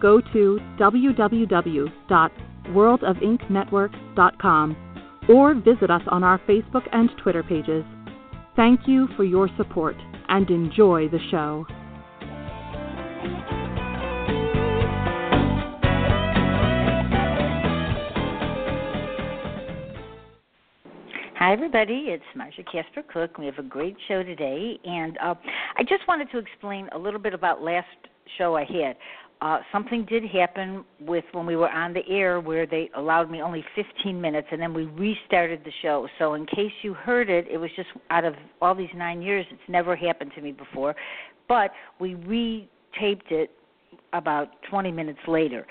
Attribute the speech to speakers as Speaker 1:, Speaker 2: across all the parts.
Speaker 1: go to www.worldofinknetwork.com or visit us on our Facebook and Twitter pages. Thank you for your support and enjoy the show.
Speaker 2: Hi, everybody. It's Marsha Casper Cook. We have a great show today, and uh, I just wanted to explain a little bit about last show I had uh, something did happen with when we were on the air where they allowed me only 15 minutes and then we restarted the show. So in case you heard it, it was just out of all these 9 years it's never happened to me before, but we retaped it about 20 minutes later.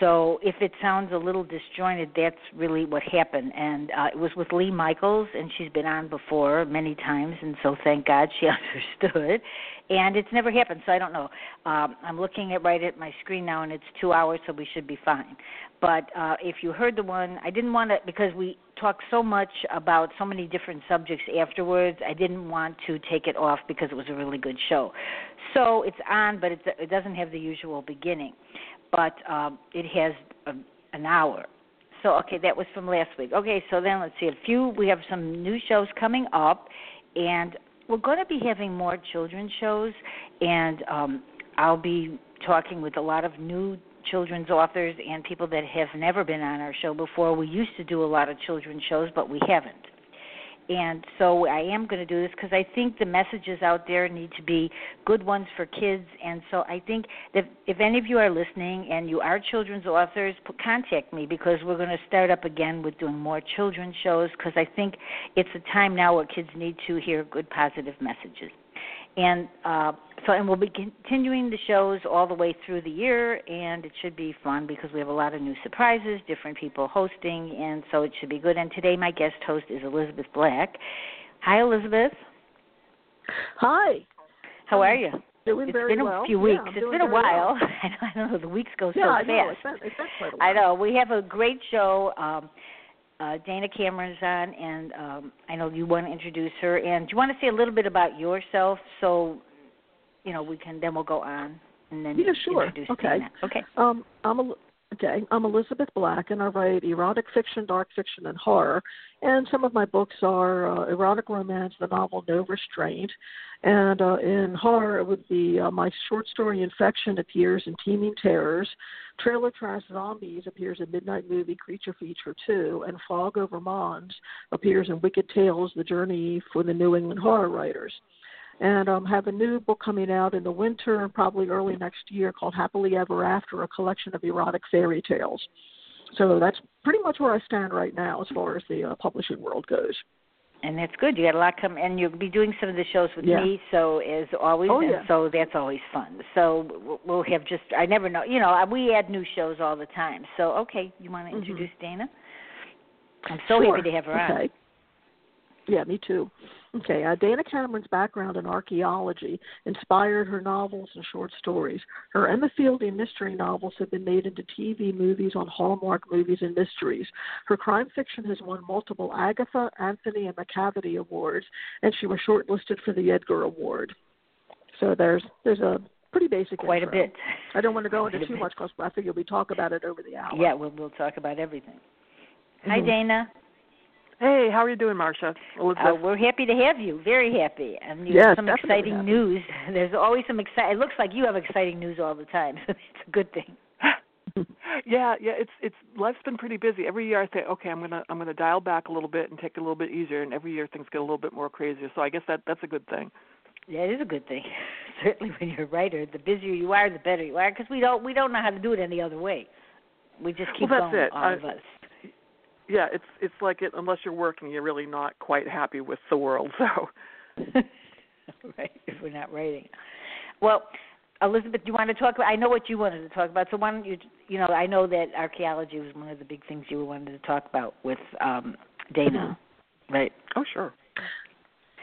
Speaker 2: So if it sounds a little disjointed, that's really what happened. And uh, it was with Lee Michaels, and she's been on before many times, and so thank God she understood. And it's never happened, so I don't know. Um, I'm looking at right at my screen now, and it's two hours, so we should be fine. But uh, if you heard the one, I didn't want to because we talked so much about so many different subjects afterwards. I didn't want to take it off because it was a really good show. So it's on, but it's, it doesn't have the usual beginning but um, it has a, an hour. So okay, that was from last week. Okay, so then let's see a few. We have some new shows coming up, and we're going to be having more children's shows, and um, I'll be talking with a lot of new children's authors and people that have never been on our show before. We used to do a lot of children's shows, but we haven't and so I am going to do this because I think the messages out there need to be good ones for kids. And so I think that if any of you are listening and you are children's authors, contact me because we're going to start up again with doing more children's shows because I think it's a time now where kids need to hear good, positive messages and uh, so and we'll be continuing the shows all the way through the year and it should be fun because we have a lot of new surprises different people hosting and so it should be good and today my guest host is elizabeth black hi elizabeth
Speaker 3: hi
Speaker 2: how are you
Speaker 3: Doing
Speaker 2: it's
Speaker 3: very
Speaker 2: been a
Speaker 3: well.
Speaker 2: few weeks.
Speaker 3: Yeah,
Speaker 2: it's been a while.
Speaker 3: Well.
Speaker 2: I don't know. The weeks go
Speaker 3: yeah,
Speaker 2: so
Speaker 3: I
Speaker 2: fast.
Speaker 3: know. It's been, it's been quite a while.
Speaker 2: I know. We have a great show. Um, uh, Dana Cameron's on, and um, I know you want to introduce her. And do you want to say a little bit about yourself, so you know we can then we'll go on and then
Speaker 3: yeah, sure.
Speaker 2: introduce
Speaker 3: okay.
Speaker 2: Dana. Okay.
Speaker 3: Um, I'm a, okay. I'm Elizabeth Black, and I write erotic fiction, dark fiction, and horror. And some of my books are uh, erotic romance, the novel No Restraint, and uh, in horror it would be uh, my short story Infection appears in Teeming Terrors. Trailer Trash Zombies appears in Midnight Movie Creature Feature 2, and Fog Over Mons appears in Wicked Tales, The Journey for the New England Horror Writers. And um, have a new book coming out in the winter and probably early next year called Happily Ever After, a collection of erotic fairy tales. So that's pretty much where I stand right now as far as the uh, publishing world goes
Speaker 2: and that's good. You got a lot come, and you'll be doing some of the shows with
Speaker 3: yeah.
Speaker 2: me. So as always,
Speaker 3: oh, yeah.
Speaker 2: so that's always fun. So we'll have just I never know. You know, we add new shows all the time. So okay, you want to
Speaker 3: mm-hmm.
Speaker 2: introduce Dana? I'm so
Speaker 3: sure.
Speaker 2: happy to have her
Speaker 3: okay.
Speaker 2: on.
Speaker 3: Yeah, me too. Okay, uh, Dana Cameron's background in archaeology inspired her novels and short stories. Her Emma Fielding mystery novels have been made into TV movies on Hallmark Movies and Mysteries. Her crime fiction has won multiple Agatha, Anthony, and Macavity awards, and she was shortlisted for the Edgar Award. So there's there's a pretty basic
Speaker 2: quite
Speaker 3: intro.
Speaker 2: a bit.
Speaker 3: I don't want to go into too much because I figure we talk about it over the hour.
Speaker 2: Yeah, we'll we'll talk about everything.
Speaker 3: Mm-hmm.
Speaker 2: Hi, Dana.
Speaker 4: Hey, how are you doing, Marsha?
Speaker 2: Uh, we're happy to have you. Very happy. And you
Speaker 3: yes,
Speaker 2: have some exciting
Speaker 3: happy.
Speaker 2: news. There's always some exciting. It looks like you have exciting news all the time. So it's a good thing.
Speaker 4: yeah, yeah, it's it's life's been pretty busy. Every year I say, okay, I'm gonna I'm gonna dial back a little bit and take it a little bit easier, and every year things get a little bit more crazier. So I guess that that's a good thing.
Speaker 2: Yeah, it is a good thing. Certainly, when you're a writer, the busier you are, the better you are, because we don't we don't know how to do it any other way. We just keep
Speaker 4: well,
Speaker 2: going,
Speaker 4: it.
Speaker 2: all
Speaker 4: I,
Speaker 2: of us.
Speaker 4: Yeah, it's it's like it unless you're working, you're really not quite happy with the world. So.
Speaker 2: right, if we're not writing. Well, Elizabeth, do you want to talk about? I know what you wanted to talk about. So why don't you? You know, I know that archaeology was one of the big things you wanted to talk about with um Dana, right?
Speaker 4: Oh, sure.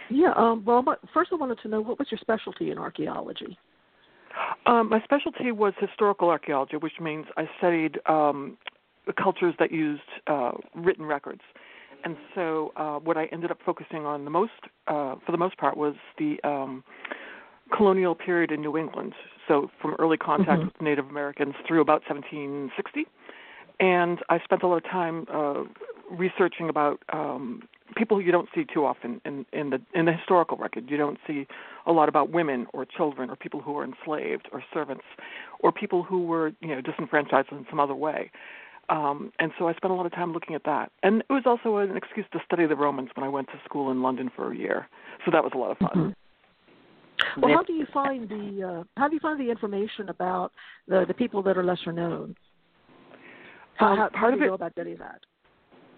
Speaker 3: Yeah. Um, well, but first I wanted to know what was your specialty in archaeology.
Speaker 4: Um, my specialty was historical archaeology, which means I studied um, cultures that used uh, written records. And so, uh, what I ended up focusing on the most, uh, for the most part, was the um, colonial period in New England. So, from early contact
Speaker 3: Mhm.
Speaker 4: with Native Americans through about 1760. And I spent a lot of time uh, researching about um, people you don't see too often in, in the in the historical record. You don't see a lot about women or children or people who were enslaved or servants or people who were you know disenfranchised in some other way. Um, and so I spent a lot of time looking at that. And it was also an excuse to study the Romans when I went to school in London for a year. So that was a lot of fun.
Speaker 3: Mhm. Well, how do you find the uh, how do you find the information about the the people that are lesser known? How,
Speaker 4: Um,
Speaker 3: how, do
Speaker 4: of
Speaker 3: you
Speaker 4: it-
Speaker 3: go about getting that?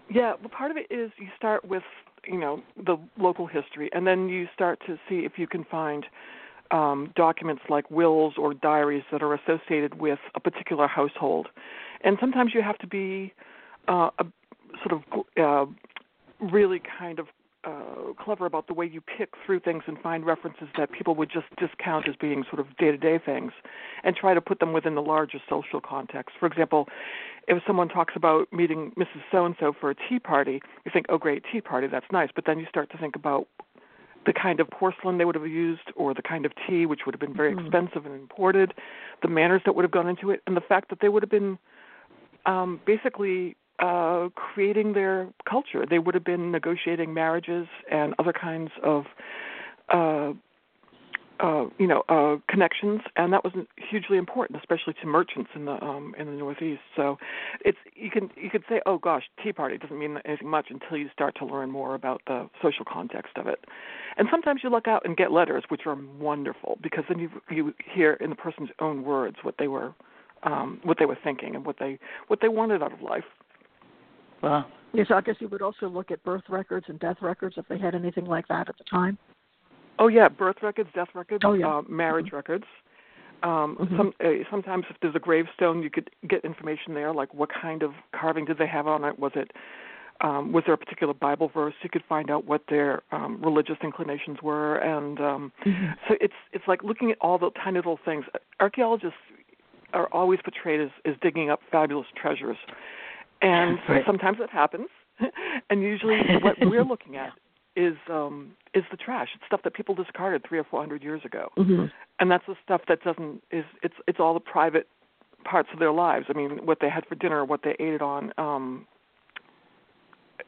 Speaker 4: Yeah, well, part of it is you start with you know the local history, and then you start to see if you can find um, documents like wills or diaries that are associated with a particular household, and sometimes you have to be uh, a, sort of uh, really kind of uh, clever about the way you pick through things and find references that people would just discount as being sort of day-to-day things, and try to put them within the larger social context. For example, if someone talks about meeting Mrs. So and so for a tea party, you think, oh, great, tea party, that's nice. But then you start to think about the kind of porcelain they would have used, or the kind of tea, which would have been very
Speaker 3: Mhm.
Speaker 4: expensive and imported, the manners that would have gone into it, and the fact that they would have been um, basically uh, creating their culture. They would have been negotiating marriages and other kinds of. Uh, uh, you know, uh, connections, and that was hugely important, especially to merchants in the um, in the Northeast. So, it's you can you could say, oh gosh, Tea Party doesn't mean anything much until you start to learn more about the social context of it. And sometimes you look out and get letters, which are wonderful because then you you hear in the person's own words what they were um, what they were thinking and what they what they wanted out of life.
Speaker 2: Well,
Speaker 3: Yes, I guess you would also look at birth records and death records if they had anything like that at the time.
Speaker 4: Oh yeah, birth records, death records,
Speaker 3: Oh, yeah.
Speaker 4: uh, marriage records. Um,
Speaker 3: Mhm.
Speaker 4: Some uh, sometimes if there's a gravestone, you could get information there, like what kind of carving did they have on it? Was it um, was there a particular Bible verse? You could find out what their um, religious inclinations were, and um, so it's it's like looking at all the tiny little things. Archaeologists are always portrayed as, as digging up fabulous treasures, and
Speaker 2: Right.
Speaker 4: sometimes it happens. and usually, what we're looking at is um, is the trash. It's stuff that people discarded three or four hundred years ago,
Speaker 3: hmm
Speaker 4: and that's the stuff that doesn't is it's it's all the private parts of their lives. I mean, what they had for dinner, what they ate it on. Um,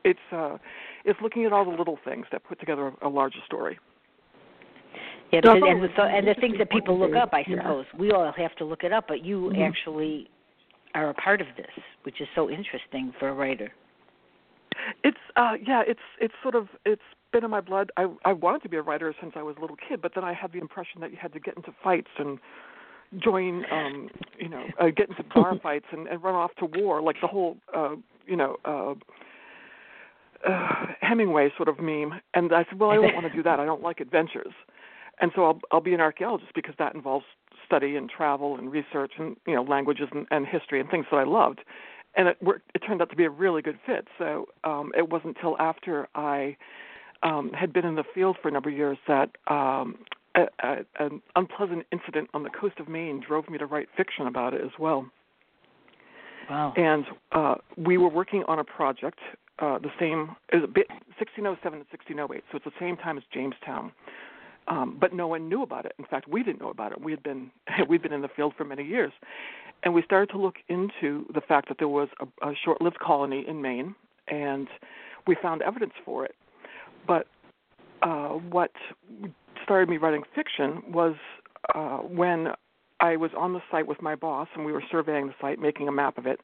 Speaker 4: it's uh, it's looking at all the little things that put together a, a larger story.
Speaker 2: Yeah, because, and, so, and the things that people look up, I
Speaker 3: view. Yeah.
Speaker 2: suppose we all have to look it up, but you
Speaker 3: Mhm.
Speaker 2: actually are a part of this, which is so interesting for a writer.
Speaker 4: It's uh yeah, it's it's sort of it's been in my blood. I I wanted to be a writer since I was a little kid, but then I had the impression that you had to get into fights and join um you know, uh, get into bar fights and, and run off to war like the whole uh you know, uh uh Hemingway sort of meme. And I said, "Well, I don't want to do that. I don't like adventures." And so I'll I'll be an archaeologist because that involves study and travel and research and you know languages and, and history and things that I loved and it worked. It turned out to be a really good fit. So um, it wasn't until after I um, had been in the field for a number of years that um, a, a, an unpleasant incident on the coast of Maine drove me to write fiction about it as well.
Speaker 2: Wow.
Speaker 4: And uh, we were working on a project, uh, the same, it was a bit, 1607 and 1608, so it's the same time as Jamestown. Um, but no one knew about it. In fact, we didn't know about it. We had been we'd been in the field for many years, and we started to look into the fact that there was a, a short-lived colony in Maine, and we found evidence for it. But uh, what started me writing fiction was uh, when I was on the site with my boss, and we were surveying the site, making a map of it.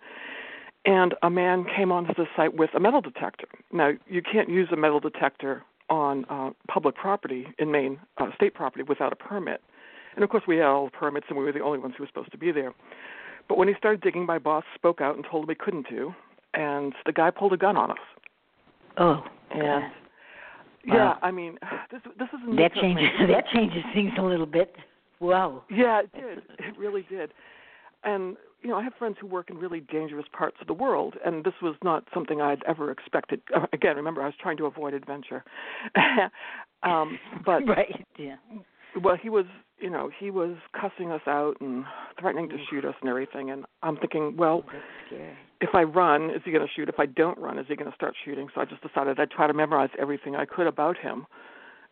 Speaker 4: And a man came onto the site with a metal detector. Now, you can't use a metal detector on uh, public property in Maine, uh, state property, without a permit. And of course, we had all the permits, and we were the only ones who were supposed to be there. But when he started digging, my boss spoke out and told him he couldn't do, and the guy pulled a gun on us.
Speaker 2: Oh,
Speaker 4: and
Speaker 2: wow.
Speaker 4: yeah, I mean, this this is
Speaker 2: that changes that changes things a little bit. Wow.
Speaker 4: Yeah, it did. It really did. And you know, I have friends who work in really dangerous parts of the world, and this was not something I'd ever expected. Uh, again, remember, I was trying to avoid adventure. um, but
Speaker 2: right, yeah.
Speaker 4: Well, he was, you know, he was cussing us out and threatening to shoot us and everything. And I'm thinking, well, if I run, is he going to shoot? If I don't run, is he going to start shooting? So I just decided I'd try to memorize everything I could about him,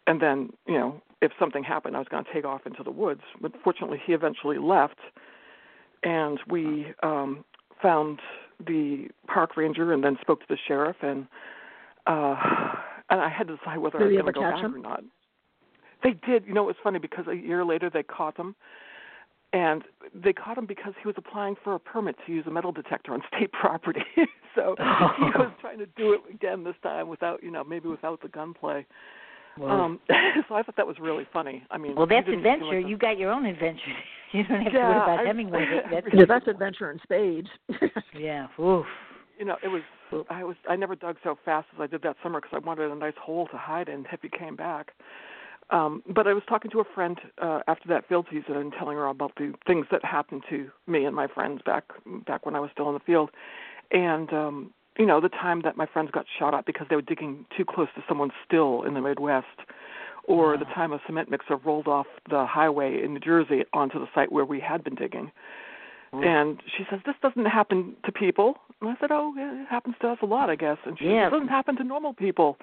Speaker 4: and then, you know, if something happened, I was going to take off into the woods. But fortunately, he eventually left and we um found the park ranger and then spoke to the sheriff and uh and I had to decide whether
Speaker 3: did
Speaker 4: I was going to go back
Speaker 3: him?
Speaker 4: or not. They did. You know, it was funny because a year later they caught him, and they caught him because he was applying for a permit to use a metal detector on state property. so he was trying to do it again this time without, you know, maybe without the gunplay.
Speaker 2: Well,
Speaker 4: Um, so I thought that was really funny. I mean,
Speaker 2: well, that's adventure. you got your own adventure. You don't have to worry about
Speaker 4: I-
Speaker 2: Hemingway. That's
Speaker 3: yeah, that's adventure in spades.
Speaker 2: yeah. Oof.
Speaker 4: you know, it was I was I never dug so fast as I did that summer because I wanted a nice hole to hide in if he came back. Um, but I was talking to a friend uh, after that field season and telling her about the things that happened to me and my friends back back when I was still in the field, and um, you know the time that my friends got shot at because they were digging too close to someone's still in the Midwest, or the time a cement mixer rolled off the highway in New Jersey onto the site where we had been digging. And she says, This doesn't happen to people. And I said, Oh, yeah, it happens to us a lot, I guess. And she
Speaker 2: Yeah.
Speaker 4: said, It doesn't happen to normal people.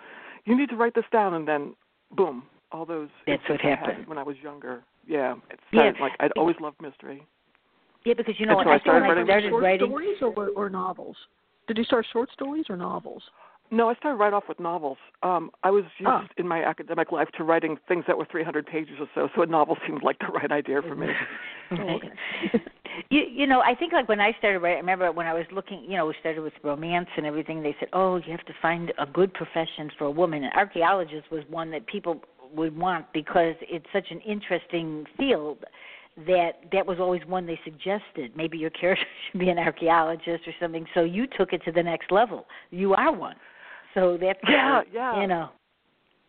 Speaker 4: You need to write this down. And then, boom, all those.
Speaker 2: That's what
Speaker 4: I
Speaker 2: happened.
Speaker 4: When I was younger. Yeah. It's
Speaker 2: Yeah.
Speaker 4: like I'd always loved mystery.
Speaker 2: Yeah, because you know what?
Speaker 4: so I
Speaker 2: I
Speaker 4: started
Speaker 2: I
Speaker 4: writing
Speaker 2: started
Speaker 3: short
Speaker 2: writing.
Speaker 3: stories or, or novels? Did you start short stories or novels?
Speaker 4: No, I started right off with novels. Um, I was used
Speaker 3: Ah.
Speaker 4: in my academic life to writing things that were 300 pages or so, so a novel seemed like the right idea for me.
Speaker 2: Right. you you know, I think like when I started writing, I remember when I was looking, you know, we started with romance and everything. They said, "Oh, you have to find a good profession for a woman." And archaeologist was one that people would want because it's such an interesting field that that was always one they suggested. Maybe your character should be an archaeologist or something. So you took it to the next level. You are one. So that's
Speaker 4: Yeah, yeah.
Speaker 2: You know,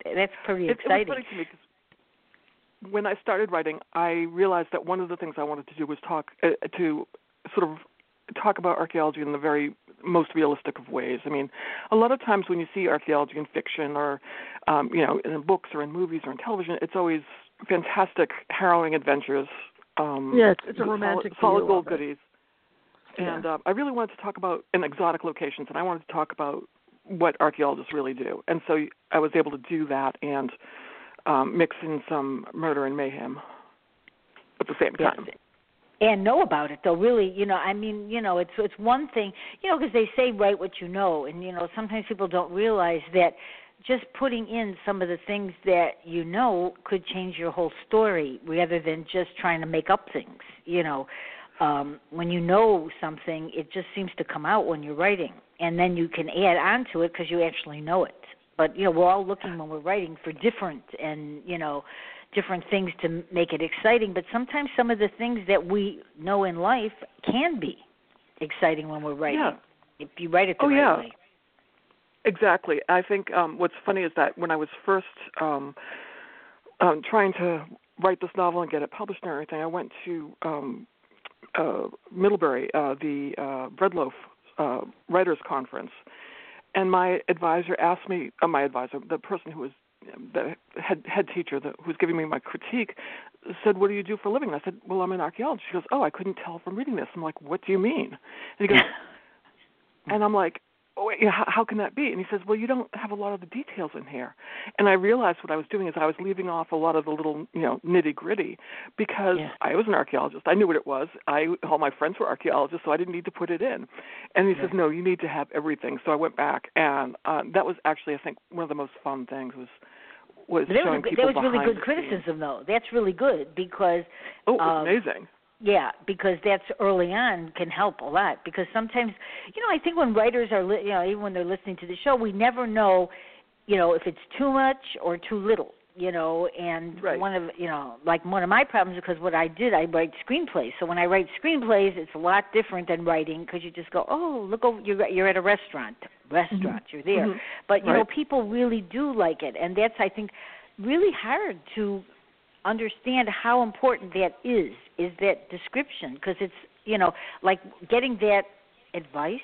Speaker 2: that's pretty
Speaker 4: it, it was
Speaker 2: exciting.
Speaker 4: funny to me 'cause when I started writing, I realized that one of the things I wanted to do was talk uh, to sort of talk about archaeology in the very most realistic of ways. I mean, a lot of times when you see archaeology in fiction or um, you know in books or in movies or in television, it's always fantastic, harrowing adventures. Um,
Speaker 3: Yeah, it's, it's a romantic
Speaker 4: solid,
Speaker 3: view
Speaker 4: gold
Speaker 3: it.
Speaker 4: goodies.
Speaker 3: Yeah.
Speaker 4: And uh, I really wanted to talk about in exotic locations, and I wanted to talk about what archaeologists really do. And so I was able to do that and um, mix in some murder and mayhem at the same time.
Speaker 2: and know about it though really you know i mean you know it's it's one thing you know because they say write what you know and you know sometimes people don't realize that just putting in some of the things that you know could change your whole story rather than just trying to make up things you know um when you know something it just seems to come out when you're writing and then you can add on to it because you actually know it but you know we're all looking when we're writing for different and you know different things to make it exciting but sometimes some of the things that we know in life can be exciting when we're writing
Speaker 4: Yeah.
Speaker 2: if you write it the
Speaker 4: Oh,
Speaker 2: right
Speaker 4: yeah.
Speaker 2: way
Speaker 4: Exactly. I think um, what's funny is that when I was first um, um, trying to write this novel and get it published and everything, I went to um, uh, Middlebury, uh, the uh, Breadloaf uh, Writers Conference, and my advisor asked me, uh, my advisor, the person who was the head head teacher that, who was giving me my critique, said, "What do you do for a living?" And I said, "Well, I'm an archaeologist." She goes, "Oh, I couldn't tell from reading this." I'm like, "What do you mean?" And he goes, and I'm like, how, how can that be? And he says, well, you don't have a lot of the details in here. And I realized what I was doing is I was leaving off a lot of the little, you know, nitty gritty because
Speaker 2: Yeah.
Speaker 4: I was an archaeologist. I knew what it was. I all my friends were archaeologists, so I didn't need to put it in. And he says, no, you need to have everything. So I went back, and uh, that was actually, I think, one of the most fun things was was
Speaker 2: But that
Speaker 4: showing
Speaker 2: was,
Speaker 4: people
Speaker 2: that was really good criticism though that's really good because
Speaker 4: Oh, it was
Speaker 2: um,
Speaker 4: amazing.
Speaker 2: Yeah, because that's early on can help a lot. Because sometimes, you know, I think when writers are, li- you know, even when they're listening to the show, we never know, you know, if it's too much or too little. You know, and
Speaker 4: right.
Speaker 2: one of you know, like one of my problems because what I did, I write screenplays. So when I write screenplays, it's a lot different than writing because you just go, oh, look over, you're you're at a restaurant, restaurant,
Speaker 4: mm-hmm.
Speaker 2: you're there.
Speaker 4: Mm-hmm.
Speaker 2: But you
Speaker 4: right.
Speaker 2: know, people really do like it, and that's I think really hard to understand how important that is is that description because it's you know like getting that advice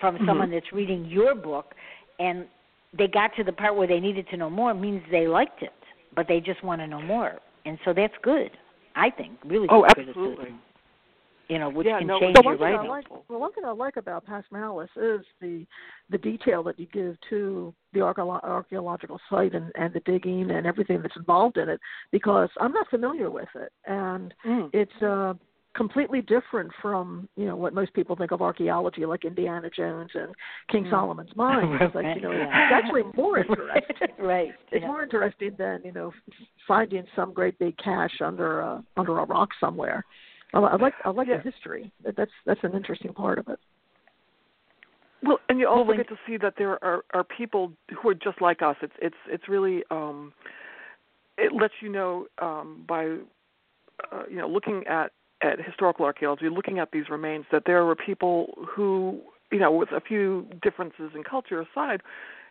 Speaker 2: from
Speaker 4: mm-hmm.
Speaker 2: someone that's reading your book and they got to the part where they needed to know more means they liked it but they just want to know more. And so that's good i think really
Speaker 4: oh absolutely.
Speaker 2: criticism you know, which
Speaker 4: yeah,
Speaker 2: can
Speaker 4: no,
Speaker 2: change
Speaker 3: the
Speaker 2: your
Speaker 3: one thing
Speaker 2: writing.
Speaker 3: I like, the one thing I like about Past Malice is the the detail that you give to the archaeological site and, and the digging and everything that's involved in it, because I'm not familiar with it, and
Speaker 4: mm.
Speaker 3: it's uh, completely different from you know what most people think of archaeology, like Indiana Jones and King
Speaker 2: Mm.
Speaker 3: Solomon's Mine. It's like you know, it's actually more interesting.
Speaker 2: right.
Speaker 3: It's
Speaker 2: yeah.
Speaker 3: more interesting than you know finding some great big cache under a under a rock somewhere. I, I like I like
Speaker 4: Yeah.
Speaker 3: the history. That's that's an interesting part of it.
Speaker 4: Well, and you also
Speaker 2: when-
Speaker 4: get to see that there are are people who are just like us. It's it's it's really um it lets you know um by uh, you know looking at at historical archaeology, looking at these remains that there were people who you know with a few differences in culture aside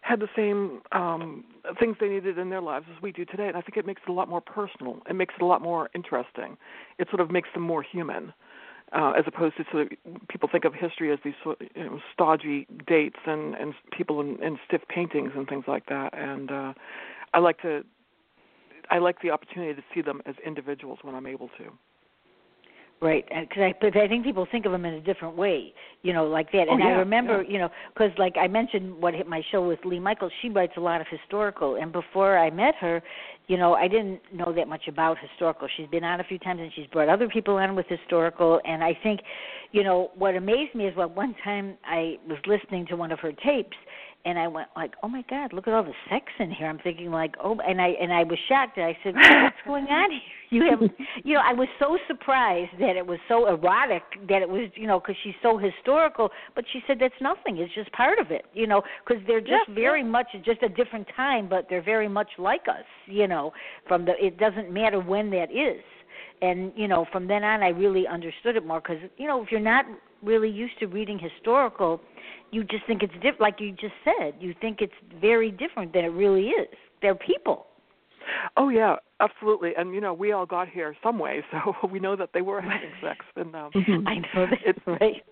Speaker 4: had the same um things they needed in their lives as we do today and I think it makes it a lot more personal. It makes it a lot more interesting. It sort of makes them more human uh, as opposed to sort of people think of history as these sort of, you know, stodgy dates and and people in, in stiff paintings and things like that. And uh, I like to I like the opportunity to see them as individuals when I'm able to.
Speaker 2: Right, uh, because I but I think people think of them in a different way, you know, like that.
Speaker 4: Oh,
Speaker 2: And I remember,
Speaker 4: yeah.
Speaker 2: you know, because like I mentioned, what hit my show with Lee Michaels, she writes a lot of historical. And before I met her, you know, I didn't know that much about historical. She's been on a few times, and she's brought other people on with historical. And I think, you know, what amazed me is what one time I was listening to one of her tapes, and I went like, "Oh my God, look at all the sex in here." I'm thinking like, "Oh," and I and I was shocked. And I said, "What's going on here?" You have, you know, I was so surprised that it was so erotic that it was, you know, because she's so historical. But she said that's nothing. It's just part of it, you know, because they're just
Speaker 4: Yeah,
Speaker 2: very much just a different time, but they're very much like us, you know. From the, it doesn't matter when that is and you know from then on i really understood it more because you know if you're not really used to reading historical you just think it's different like you just said you think it's very different than it really is. They're people.
Speaker 4: Oh yeah, absolutely. And you know, we all got here some way, so we know that they were having sex. And um,
Speaker 2: i know that's
Speaker 4: It's-
Speaker 2: right.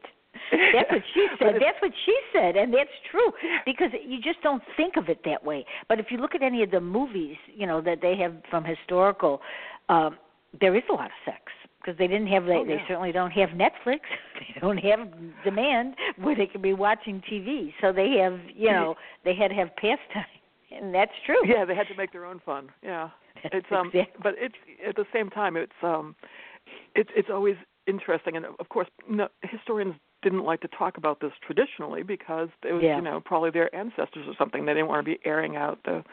Speaker 2: That's what she said that's what she said and that's true because you just don't think of it that way. But if you look at any of the movies you know that they have from historical um there is a lot of sex because they didn't have they,
Speaker 4: Oh,
Speaker 2: they certainly don't have Netflix. They don't have demand where they can be watching TV so they have you know they had to have pastime and that's true.
Speaker 4: Yeah, they had to make their own fun. Yeah,
Speaker 2: That's
Speaker 4: it's um,
Speaker 2: exactly-
Speaker 4: but it's at the same time, it's um, it's it's always interesting, and of course, no, historians didn't like to talk about this traditionally because it was
Speaker 2: Yeah.
Speaker 4: you know probably their ancestors or something. They didn't want to be airing out the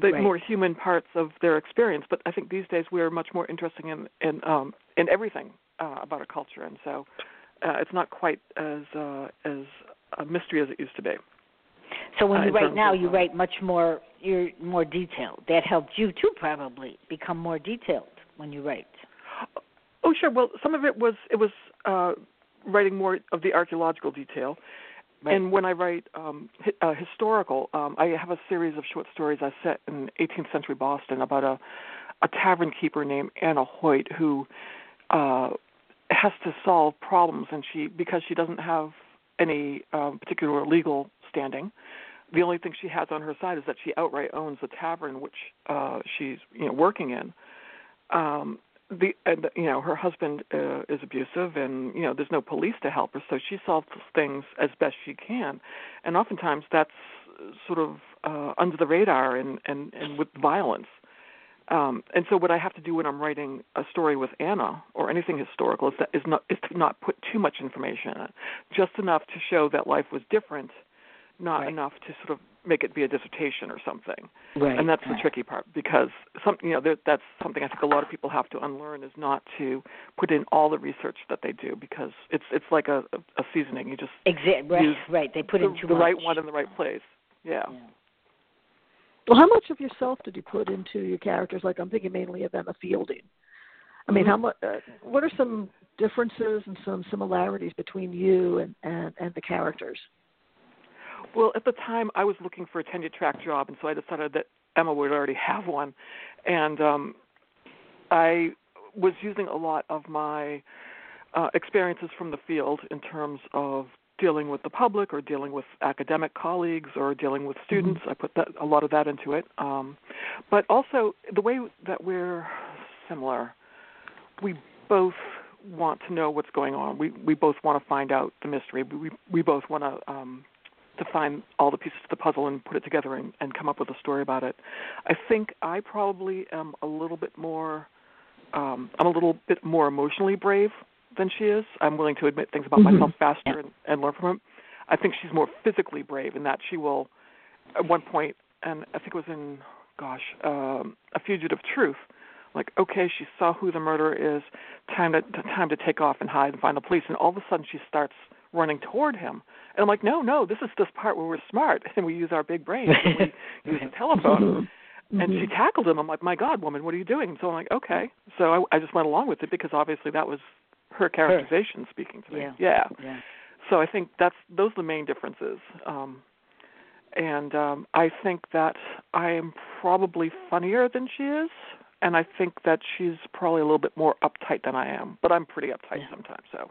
Speaker 4: the
Speaker 2: Right.
Speaker 4: more human parts of their experience. But I think these days we are much more interested in in um, in everything uh, about a culture, and so uh, it's not quite as uh, as a mystery as it used to be.
Speaker 2: So when
Speaker 4: uh,
Speaker 2: you write now, you
Speaker 4: uh,
Speaker 2: write much more. You're more detailed. That helped you too, probably become more detailed when you write.
Speaker 4: Oh, sure. Well, some of it was it was uh, writing more of the archaeological detail,
Speaker 2: Right.
Speaker 4: and when I write um, hi- uh, historical, um, I have a series of short stories I set in 18th century Boston about a a tavern keeper named Anna Hoyt who uh, has to solve problems, and she because she doesn't have any um, particular legal standing. The only thing she has on her side is that she outright owns the tavern which uh, she's you know working in. Um, the and you know her husband uh, is abusive and you know there's no police to help her so she solves things as best she can. And oftentimes that's sort of uh, under the radar and and and with violence. Um, and so what I have to do when I'm writing a story with Anna or anything historical is that is not is to not put too much information in it, just enough to show that life was different not
Speaker 2: right.
Speaker 4: enough to sort of make it be a dissertation or something.
Speaker 2: Right.
Speaker 4: And that's
Speaker 2: right.
Speaker 4: the tricky part because some you know there, that's something I think a lot of people have to unlearn is not to put in all the research that they do because it's it's like a a seasoning. You just
Speaker 2: Exactly. Right.
Speaker 4: use
Speaker 2: Right. They put
Speaker 4: the,
Speaker 2: in too
Speaker 4: the
Speaker 2: much.
Speaker 4: right one in the right place. Yeah.
Speaker 2: Yeah.
Speaker 3: Well, how much of yourself did you put into your characters? Like I'm thinking mainly of Emma Fielding. I mean, how much? Uh, what are some differences and some similarities between you and and and the characters?
Speaker 4: Well, at the time, I was looking for a tenure track job, and so I decided that Emma would already have one, and um, I was using a lot of my uh, experiences from the field in terms of dealing with the public or dealing with academic colleagues or dealing with students. I put that a lot of that into it, um, but also the way that we're similar. We both want to know what's going on. We we both want to find out the mystery. We we both want to um, to find all the pieces of the puzzle and put it together and, and come up with a story about it. I think I probably am a little bit more um I'm a little bit more emotionally brave than she is. I'm willing to admit things about
Speaker 3: Mhm.
Speaker 4: myself faster and, and learn from it. I think she's more physically brave in that she will at one point and I think it was in gosh, um A Fugitive Truth, like, okay, she saw who the murderer is, time to time to take off and hide and find the police and all of a sudden she starts running toward him. And I'm like, no, no, this is this part where we're smart and we use our big brains and we use the telephone.
Speaker 3: Mhm.
Speaker 4: And she tackled him. I'm like, my God, woman, what are you doing? And so I'm like, okay. So I, I just went along with it because obviously that was her characterization speaking to me.
Speaker 2: Yeah.
Speaker 4: yeah.
Speaker 2: Yeah.
Speaker 4: So I think that's those are the main differences. Um, and um, I think that I am probably funnier than she is, and I think that she's probably a little bit more uptight than I am. But I'm pretty uptight
Speaker 2: Yeah.
Speaker 4: sometimes. So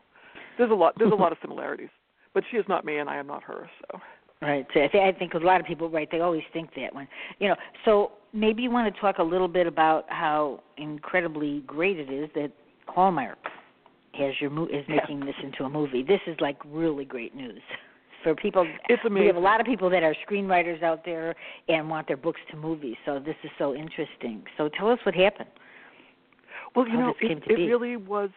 Speaker 4: there's a lot there's a lot of similarities. But she is not me, and I am not her. So
Speaker 2: Right. So I, th- I think a lot of people, right, they always think that when, you know. So maybe you want to talk a little bit about how incredibly great it is that Hallmark has your mo- is
Speaker 4: Yeah.
Speaker 2: making this into a movie. This is like really great news for people.
Speaker 4: it's amazing.
Speaker 2: We have a lot of people that are screenwriters out there and want their books to movies. So this is so interesting. So tell us what happened.
Speaker 4: Well, you know, it, it really was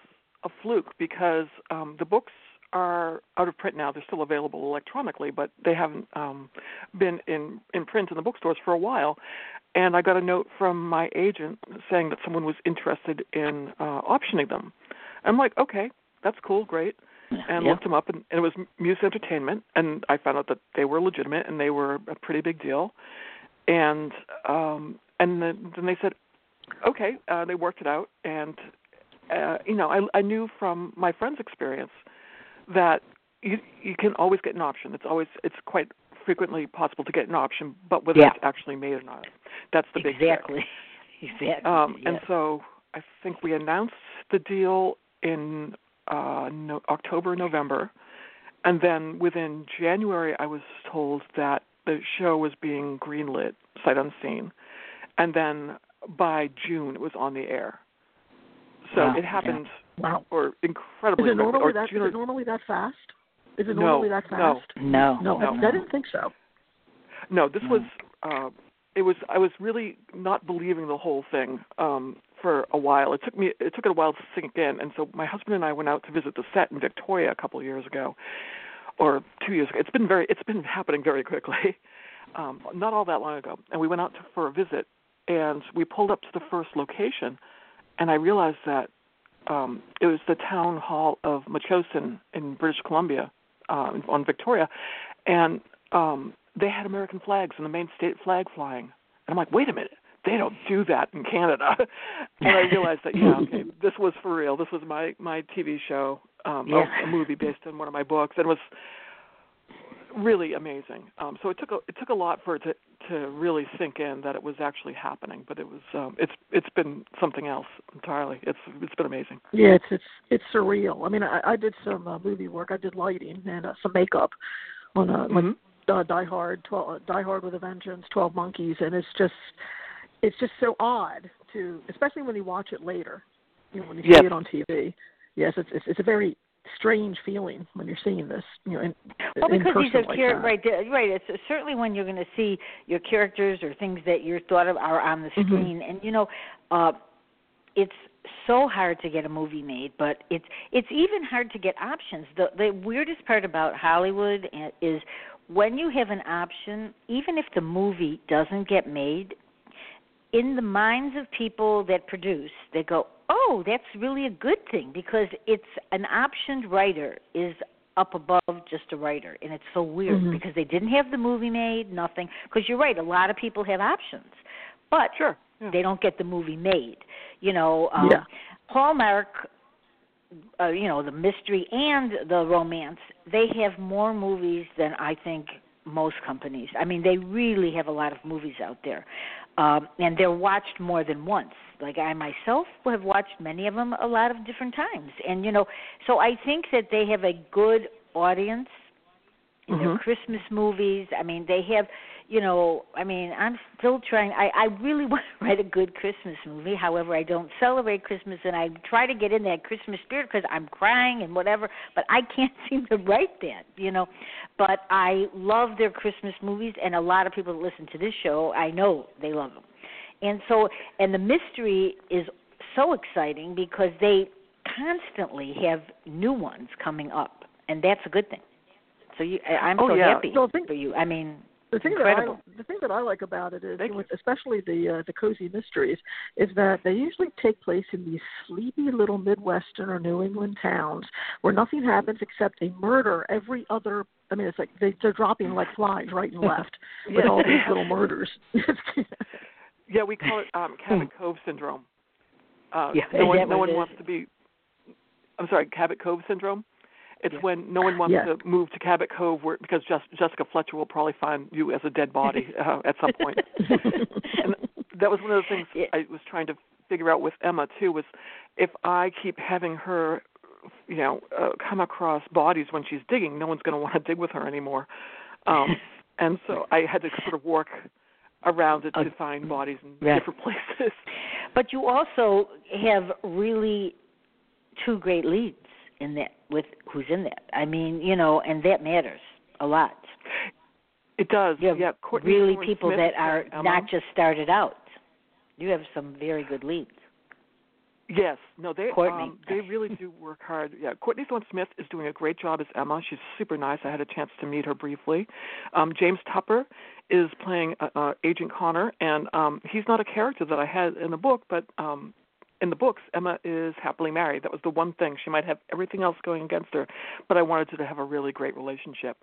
Speaker 4: a fluke because um, the books are out of print now. They're still available electronically, but they haven't um, been in in print in the bookstores for a while. And I got a note from my agent saying that someone was interested in uh, optioning them. I'm like, okay, that's cool, great. And
Speaker 2: yeah.
Speaker 4: looked them up, and, and it was Muse Entertainment, and I found out that they were legitimate and they were a pretty big deal. And um, and then, then they said, okay, uh, they worked it out, and uh, you know, I, I knew from my friend's experience that you you can always get an option. It's always it's quite frequently possible to get an option, but whether
Speaker 2: Yeah.
Speaker 4: it's actually made or not, that's the big trick.
Speaker 2: exactly. exactly.
Speaker 4: Um, And so I think we announced the deal in uh, no, October, November, and then within January, I was told that the show was being greenlit, sight unseen, and then by June it was on the air. So
Speaker 2: Wow,
Speaker 4: it happened,
Speaker 3: Wow.
Speaker 4: or
Speaker 3: Is
Speaker 4: incredibly
Speaker 3: it
Speaker 4: quickly,
Speaker 3: normally
Speaker 4: or
Speaker 3: that? Is
Speaker 4: June or-
Speaker 3: it normally that fast? Is it
Speaker 4: No,
Speaker 3: normally that
Speaker 4: no.
Speaker 3: fast?
Speaker 2: no,
Speaker 3: No,
Speaker 4: No.
Speaker 3: I, I didn't think so.
Speaker 4: No, this
Speaker 2: No.
Speaker 4: was uh it was I was really not believing the whole thing um for a while. It took me it took it a while to sink in and so my husband and I went out to visit the set in Victoria a couple of years ago or 2 years ago. It's been very it's been happening very quickly. Um not all that long ago. And we went out to, for a visit and we pulled up to the first location and I realized that um it was the town hall of Metchosin in British Columbia uh, on Victoria and um they had American flags and the Maine state flag flying. And I'm like, wait a minute, they don't do that in Canada. and I realized that yeah, okay, this was for real. This was my my TV show, um,
Speaker 2: Yeah.
Speaker 4: a, a movie based on one of my books, and it was really amazing. Um, so it took a it took a lot for it to to really sink in that it was actually happening. But it was um, it's it's been something else entirely. It's it's been amazing.
Speaker 3: Yeah, it's it's it's surreal. I mean, I, I did some uh, movie work. I did lighting and uh, some makeup on uh, like
Speaker 4: Mhm.
Speaker 3: uh, Die Hard, 12, uh, Die Hard with a Vengeance, Twelve Monkeys, and it's just it's just so odd to, especially when you watch it later. You know, when you
Speaker 4: Yes.
Speaker 3: see it on TV. Yes, it's it's, it's a very strange feeling when you're seeing this. You know, in,
Speaker 2: Well, because these are
Speaker 3: like
Speaker 2: char- right, right. It's certainly when you're going to see your characters or things that you're thought of are on the
Speaker 3: Mhm.
Speaker 2: screen, and you know, uh, it's so hard to get a movie made, but it's it's even hard to get options. The the weirdest part about Hollywood i- is when you have an option, even if the movie doesn't get made, in the minds of people that produce, they go, "Oh, that's really a good thing because it's an optioned writer is up above just a writer and it's so weird
Speaker 3: Mhm.
Speaker 2: because they didn't have the movie made nothing because you're right a lot of people have options but
Speaker 4: Sure. Yeah.
Speaker 2: they don't get the movie made you know um
Speaker 3: Yeah.
Speaker 2: hallmark uh, you know the mystery and the romance they have more movies than i think most companies i mean they really have a lot of movies out there um and they're watched more than once. Like i myself have watched many of them a lot of different times. And you know so i think that they have a good audience in their
Speaker 4: Mhm.
Speaker 2: christmas movies. I mean they have you know i mean i'm still trying i i really want to write a good christmas movie. However i don't celebrate christmas and i try to get in that christmas spirit because i'm crying and whatever but i can't seem to write that you know. But i love their christmas movies and a lot of people that listen to this show i know they love them and so and the mystery is so exciting because they constantly have new ones coming up and that's a good thing. So you i'm
Speaker 4: Oh,
Speaker 2: so
Speaker 4: yeah.
Speaker 2: happy
Speaker 3: think-
Speaker 2: for you. I mean
Speaker 3: The thing
Speaker 2: Incredible.
Speaker 3: that I the thing that I like about it is, with, especially the uh, the cozy mysteries, is that they usually take place in these sleepy little Midwestern or New England towns where nothing happens except they murder every other. I mean, it's like they, they're dropping like flies right and left with all these little murders.
Speaker 4: Yeah, we call it um, Cabot Cove syndrome. Uh,
Speaker 2: Yeah,
Speaker 4: no one, no one wants to be. I'm sorry, Cabot Cove syndrome. It's
Speaker 2: Yeah.
Speaker 4: when no one wants
Speaker 3: Yeah.
Speaker 4: to move to Cabot Cove, where because just, Jessica Fletcher will probably find you as a dead body uh, at some point. and that was one of the things
Speaker 2: Yeah.
Speaker 4: I was trying to figure out with Emma too. Was if I keep having her, you know, uh, come across bodies when she's digging, no one's going to want to dig with her anymore. Um, and so I had to sort of work around it to
Speaker 2: Uh,
Speaker 4: find bodies in
Speaker 2: right.
Speaker 4: different places.
Speaker 2: But you also have really two great leads in that with who's in that. I mean, you know, and that matters a lot.
Speaker 4: It does.
Speaker 2: You have
Speaker 4: yeah, Courtney
Speaker 2: really people
Speaker 4: Smith
Speaker 2: that are
Speaker 4: Emma.
Speaker 2: not just started out. You have some very good leads.
Speaker 4: Yes, no, they um they really do work hard. Yeah, Courtney Thorne Smith is doing a great job as Emma. She's super nice. I had a chance to meet her briefly. Um James Tupper is playing uh, uh Agent Connor and um he's not a character that I had in the book, but um in the books Emma is happily married. That was the one thing. She might have everything else going against her, but I wanted her to have a really great relationship.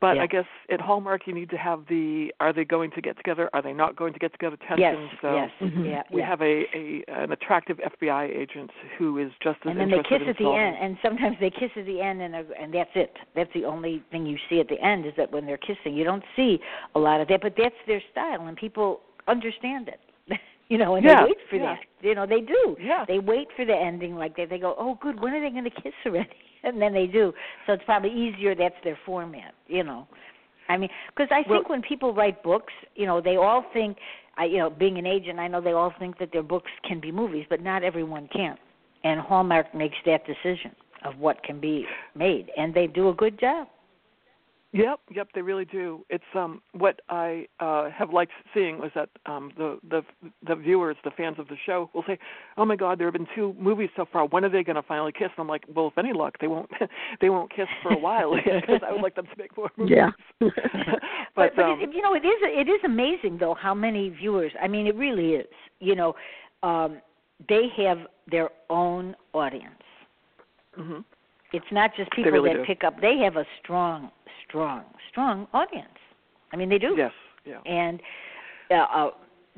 Speaker 4: But
Speaker 2: Yeah.
Speaker 4: I guess at Hallmark you need to have the are they going to get together? Are they not going to get together
Speaker 2: Yes,
Speaker 4: tension? so
Speaker 2: yes,
Speaker 3: Mhm.
Speaker 2: yeah.
Speaker 4: we
Speaker 2: yeah.
Speaker 4: have a, a an attractive FBI agent who is just as
Speaker 2: and then they kiss at the
Speaker 4: solving-
Speaker 2: end, and sometimes they kiss at the end, and and that's it. That's the only thing you see at the end is that when they're kissing, you don't see a lot of that, but that's their style, and people understand it. You know, and
Speaker 4: Yeah,
Speaker 2: they wait for
Speaker 4: yeah.
Speaker 2: that. You know, they do.
Speaker 4: Yeah.
Speaker 2: They wait for the ending like that. They go, "Oh, good. When are they going to kiss already?" And then they do. So it's probably easier. That's their format. You know. I mean, because I think when people write books, you know, they all think, I, you know, being an agent, I know they all think that their books can be movies, but not everyone can. And Hallmark makes that decision of what can be made, and they do a good job.
Speaker 4: Yep, yep, they really do. It's um what I uh have liked seeing was that um the the the viewers, the fans of the show will say, "Oh my god, there have been two movies so far. When are they going to finally kiss?" And I'm like, "Well, if any luck, they won't they won't kiss for a while because I would like them to make more movies."
Speaker 3: Yeah.
Speaker 4: but,
Speaker 2: but but
Speaker 4: um,
Speaker 2: it, you know, it is it is amazing though how many viewers. I mean, it really is. You know, um, they have their own audience.
Speaker 4: mhm.
Speaker 2: It's not just people
Speaker 4: really
Speaker 2: that
Speaker 4: do.
Speaker 2: pick up. They have a strong, strong, strong audience. I mean, they do.
Speaker 4: Yes, yeah.
Speaker 2: and uh, uh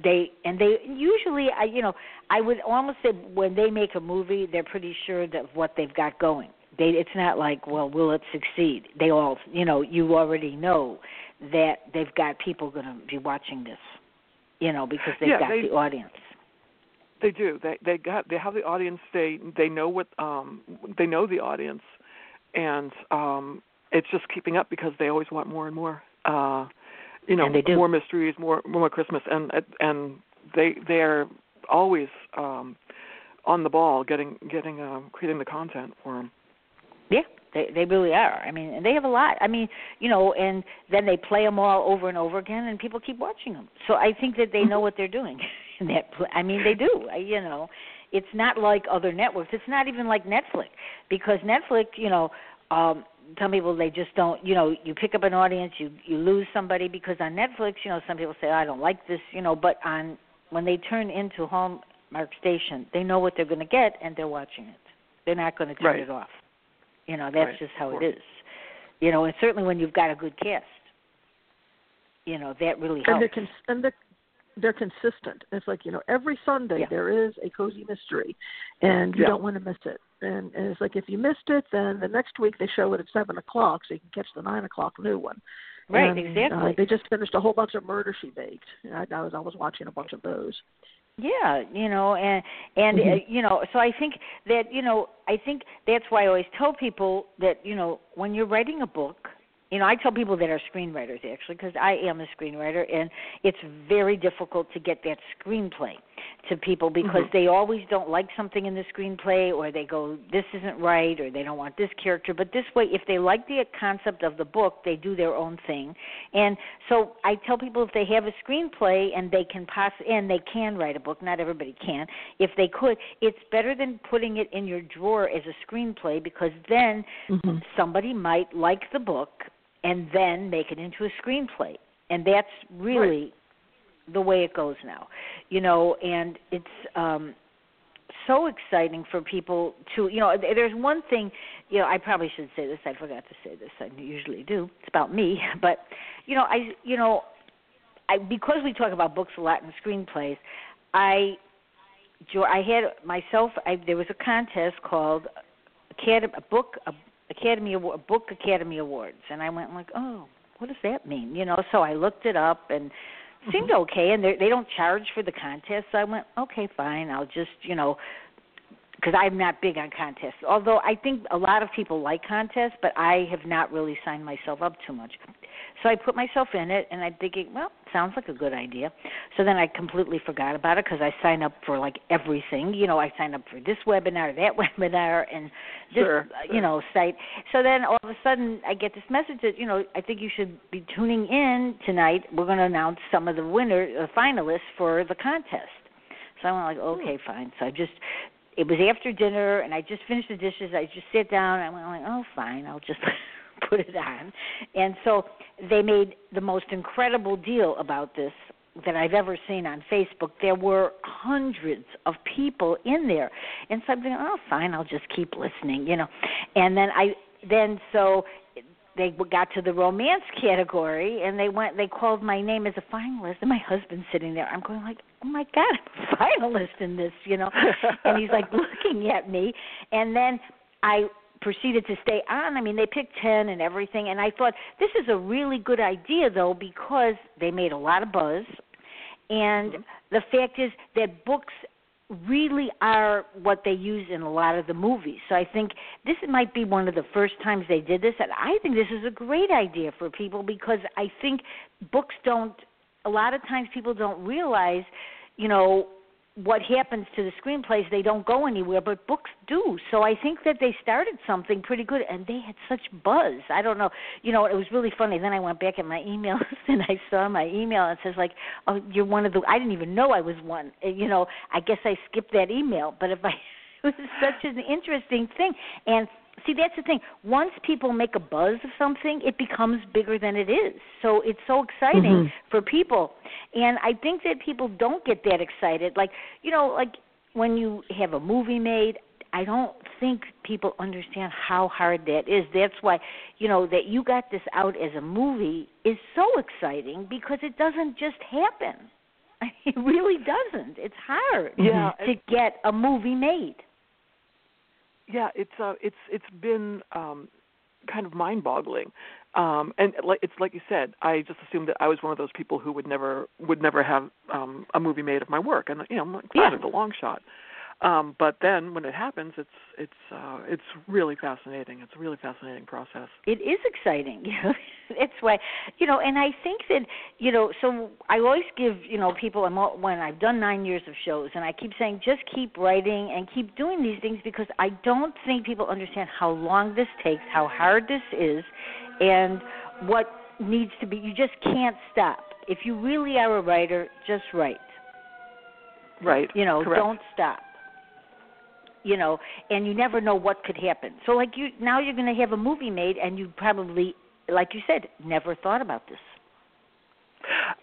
Speaker 2: they and they usually I you know I would almost say when they make a movie they're pretty sure that what they've got going. They it's not like well will it succeed? They all you know you already know that they've got people going to be watching this. You know because they've
Speaker 4: Yeah,
Speaker 2: got
Speaker 4: they-
Speaker 2: the audience.
Speaker 4: They do. They they got they have the audience. They they know what um they know the audience, and um it's just keeping up because they always want more and more. Uh, you know,
Speaker 2: And they do.
Speaker 4: more mysteries, more more Christmas, and and they they are always um on the ball, getting getting um creating the content for them.
Speaker 2: Yeah, they they really are. I mean, and they have a lot. I mean, you know, and then they play them all over and over again, and people keep watching them. So I think that they know what they're doing. in that, pl- I mean, they do. You know, it's not like other networks. It's not even like Netflix because Netflix, you know, um, some people they just don't you know you pick up an audience you you lose somebody because on netflix you know some people say oh, i don't like this you know but on when they turn into hallmark station they know what they're going to get and they're watching it they're not going to turn
Speaker 4: right.
Speaker 2: it off you know that's
Speaker 4: right.
Speaker 2: just how it is you know and certainly when you've got a good cast you know that really helps
Speaker 3: and they're, cons- and they're they're consistent. It's like you know every Sunday
Speaker 2: yeah.
Speaker 3: there is a cozy mystery, and you
Speaker 4: yeah.
Speaker 3: don't want to miss it. And, and it's like if you missed it, then the next week they show it at seven o'clock, so you can catch the nine o'clock new one.
Speaker 2: Right,
Speaker 3: and,
Speaker 2: exactly.
Speaker 3: Uh, they just finished a whole bunch of Murder She Baked. I, I was I was watching a bunch of those.
Speaker 2: Yeah, you know, and and
Speaker 3: mm-hmm.
Speaker 2: uh, you know, so I think that you know, I think that's why I always tell people that you know, when you're writing a book, you know, I tell people that are screenwriters actually because I am a screenwriter, and it's very difficult to get that screenplay to people because
Speaker 4: mm-hmm.
Speaker 2: they always don't like something in the screenplay, or they go, "This isn't right," or they don't want this character. But this way, if they like the concept of the book, they do their own thing. And so I tell people if they have a screenplay and they can pass, and they can write a book. Not everybody can. If they could, it's better than putting it in your drawer as a screenplay because then
Speaker 3: mm-hmm.
Speaker 2: somebody might like the book and then make it into a screenplay. And that's really
Speaker 4: right.
Speaker 2: the way it goes now. You know, and it's um so exciting for people to, you know, there's one thing, you know, I probably should say this. I forgot to say this. I usually do. It's about me, but you know, I you know, I because we talk about books a lot and screenplays, I I had myself I there was a contest called Academy a book a Academy Award, Book Academy Awards, and I went like, oh, what does that mean? You know, so I looked it up and seemed
Speaker 4: mm-hmm.
Speaker 2: okay, and they they don't charge for the contest. So I went, okay, fine, I'll just you know, because I'm not big on contests. Although I think a lot of people like contests, but I have not really signed myself up too much. So I put myself in it, and I'm thinking, well, sounds like a good idea. So then I completely forgot about it because I signed up for like everything. You know, I signed up for this webinar, that webinar, and this,
Speaker 4: sure,
Speaker 2: uh,
Speaker 4: sure.
Speaker 2: you know, site. So then all of a sudden I get this message that you know I think you should be tuning in tonight. We're going to announce some of the winner, the finalists for the contest. So I went like, okay, fine. So I just it was after dinner and I just finished the dishes. I just sat down and I went like, oh, fine, I'll just put it on. And so they made the most incredible deal about this that I've ever seen on Facebook. There were hundreds of people in there, and so I'm thinking, oh, fine, I'll just keep listening, you know. And then I then so they got to the romance category and they went they called my name as a finalist and my husband's sitting there. I'm going like oh my god i'm a finalist in this you know? And he's like looking at me. And then i proceeded to stay on. I mean they picked 10 and everything and i thought this is a really good idea though because they made a lot of buzz. And
Speaker 4: mm-hmm.
Speaker 2: the fact is that books really are what they use in a lot of the movies. So I think this might be one of the first times they did this and I think this is a great idea for people because I think books don't a lot of times people don't realize, you know, what happens to the screenplays they don't go anywhere but books do. So i think that they started something pretty good and they had such buzz. I don't know. You know it was really funny. Then i went back at my emails and i saw my email and it says like oh you're one of the i didn't even know i was one. Uh, you know i guess i skipped that email but if i it was such an interesting thing. And see that's the thing. Once people make a buzz of something it becomes bigger than it is. So it's so exciting
Speaker 3: Mhm.
Speaker 2: for people. And i think that people don't get that excited. Like you know like when you have a movie made i don't think people understand how hard that is. That's why you know that you got this out as a movie is so exciting because it doesn't just happen. It really doesn't. It's hard
Speaker 4: Yeah,
Speaker 2: to get a movie made
Speaker 4: yeah it's uh it's it's been um kind of mind boggling um and like it's like you said i just assumed that i was one of those people who would never would never have um a movie made of my work. And you know i'm like
Speaker 2: Yeah.
Speaker 4: a long shot um but then when it happens it's it's uh it's really fascinating. It's a really fascinating process.
Speaker 2: It is exciting you know that's why you know and i think that you know so i always give you know people I'm all, when i've done nine years of shows and i keep saying just keep writing and keep doing these things because i don't think people understand how long this takes how hard this is and what needs to be you just can't stop. If you really are a writer just write.
Speaker 4: Right.
Speaker 2: You know
Speaker 4: correct.
Speaker 2: don't stop you know, and you never know what could happen. So like you now you're going to have a movie made and you probably like you said never thought about this.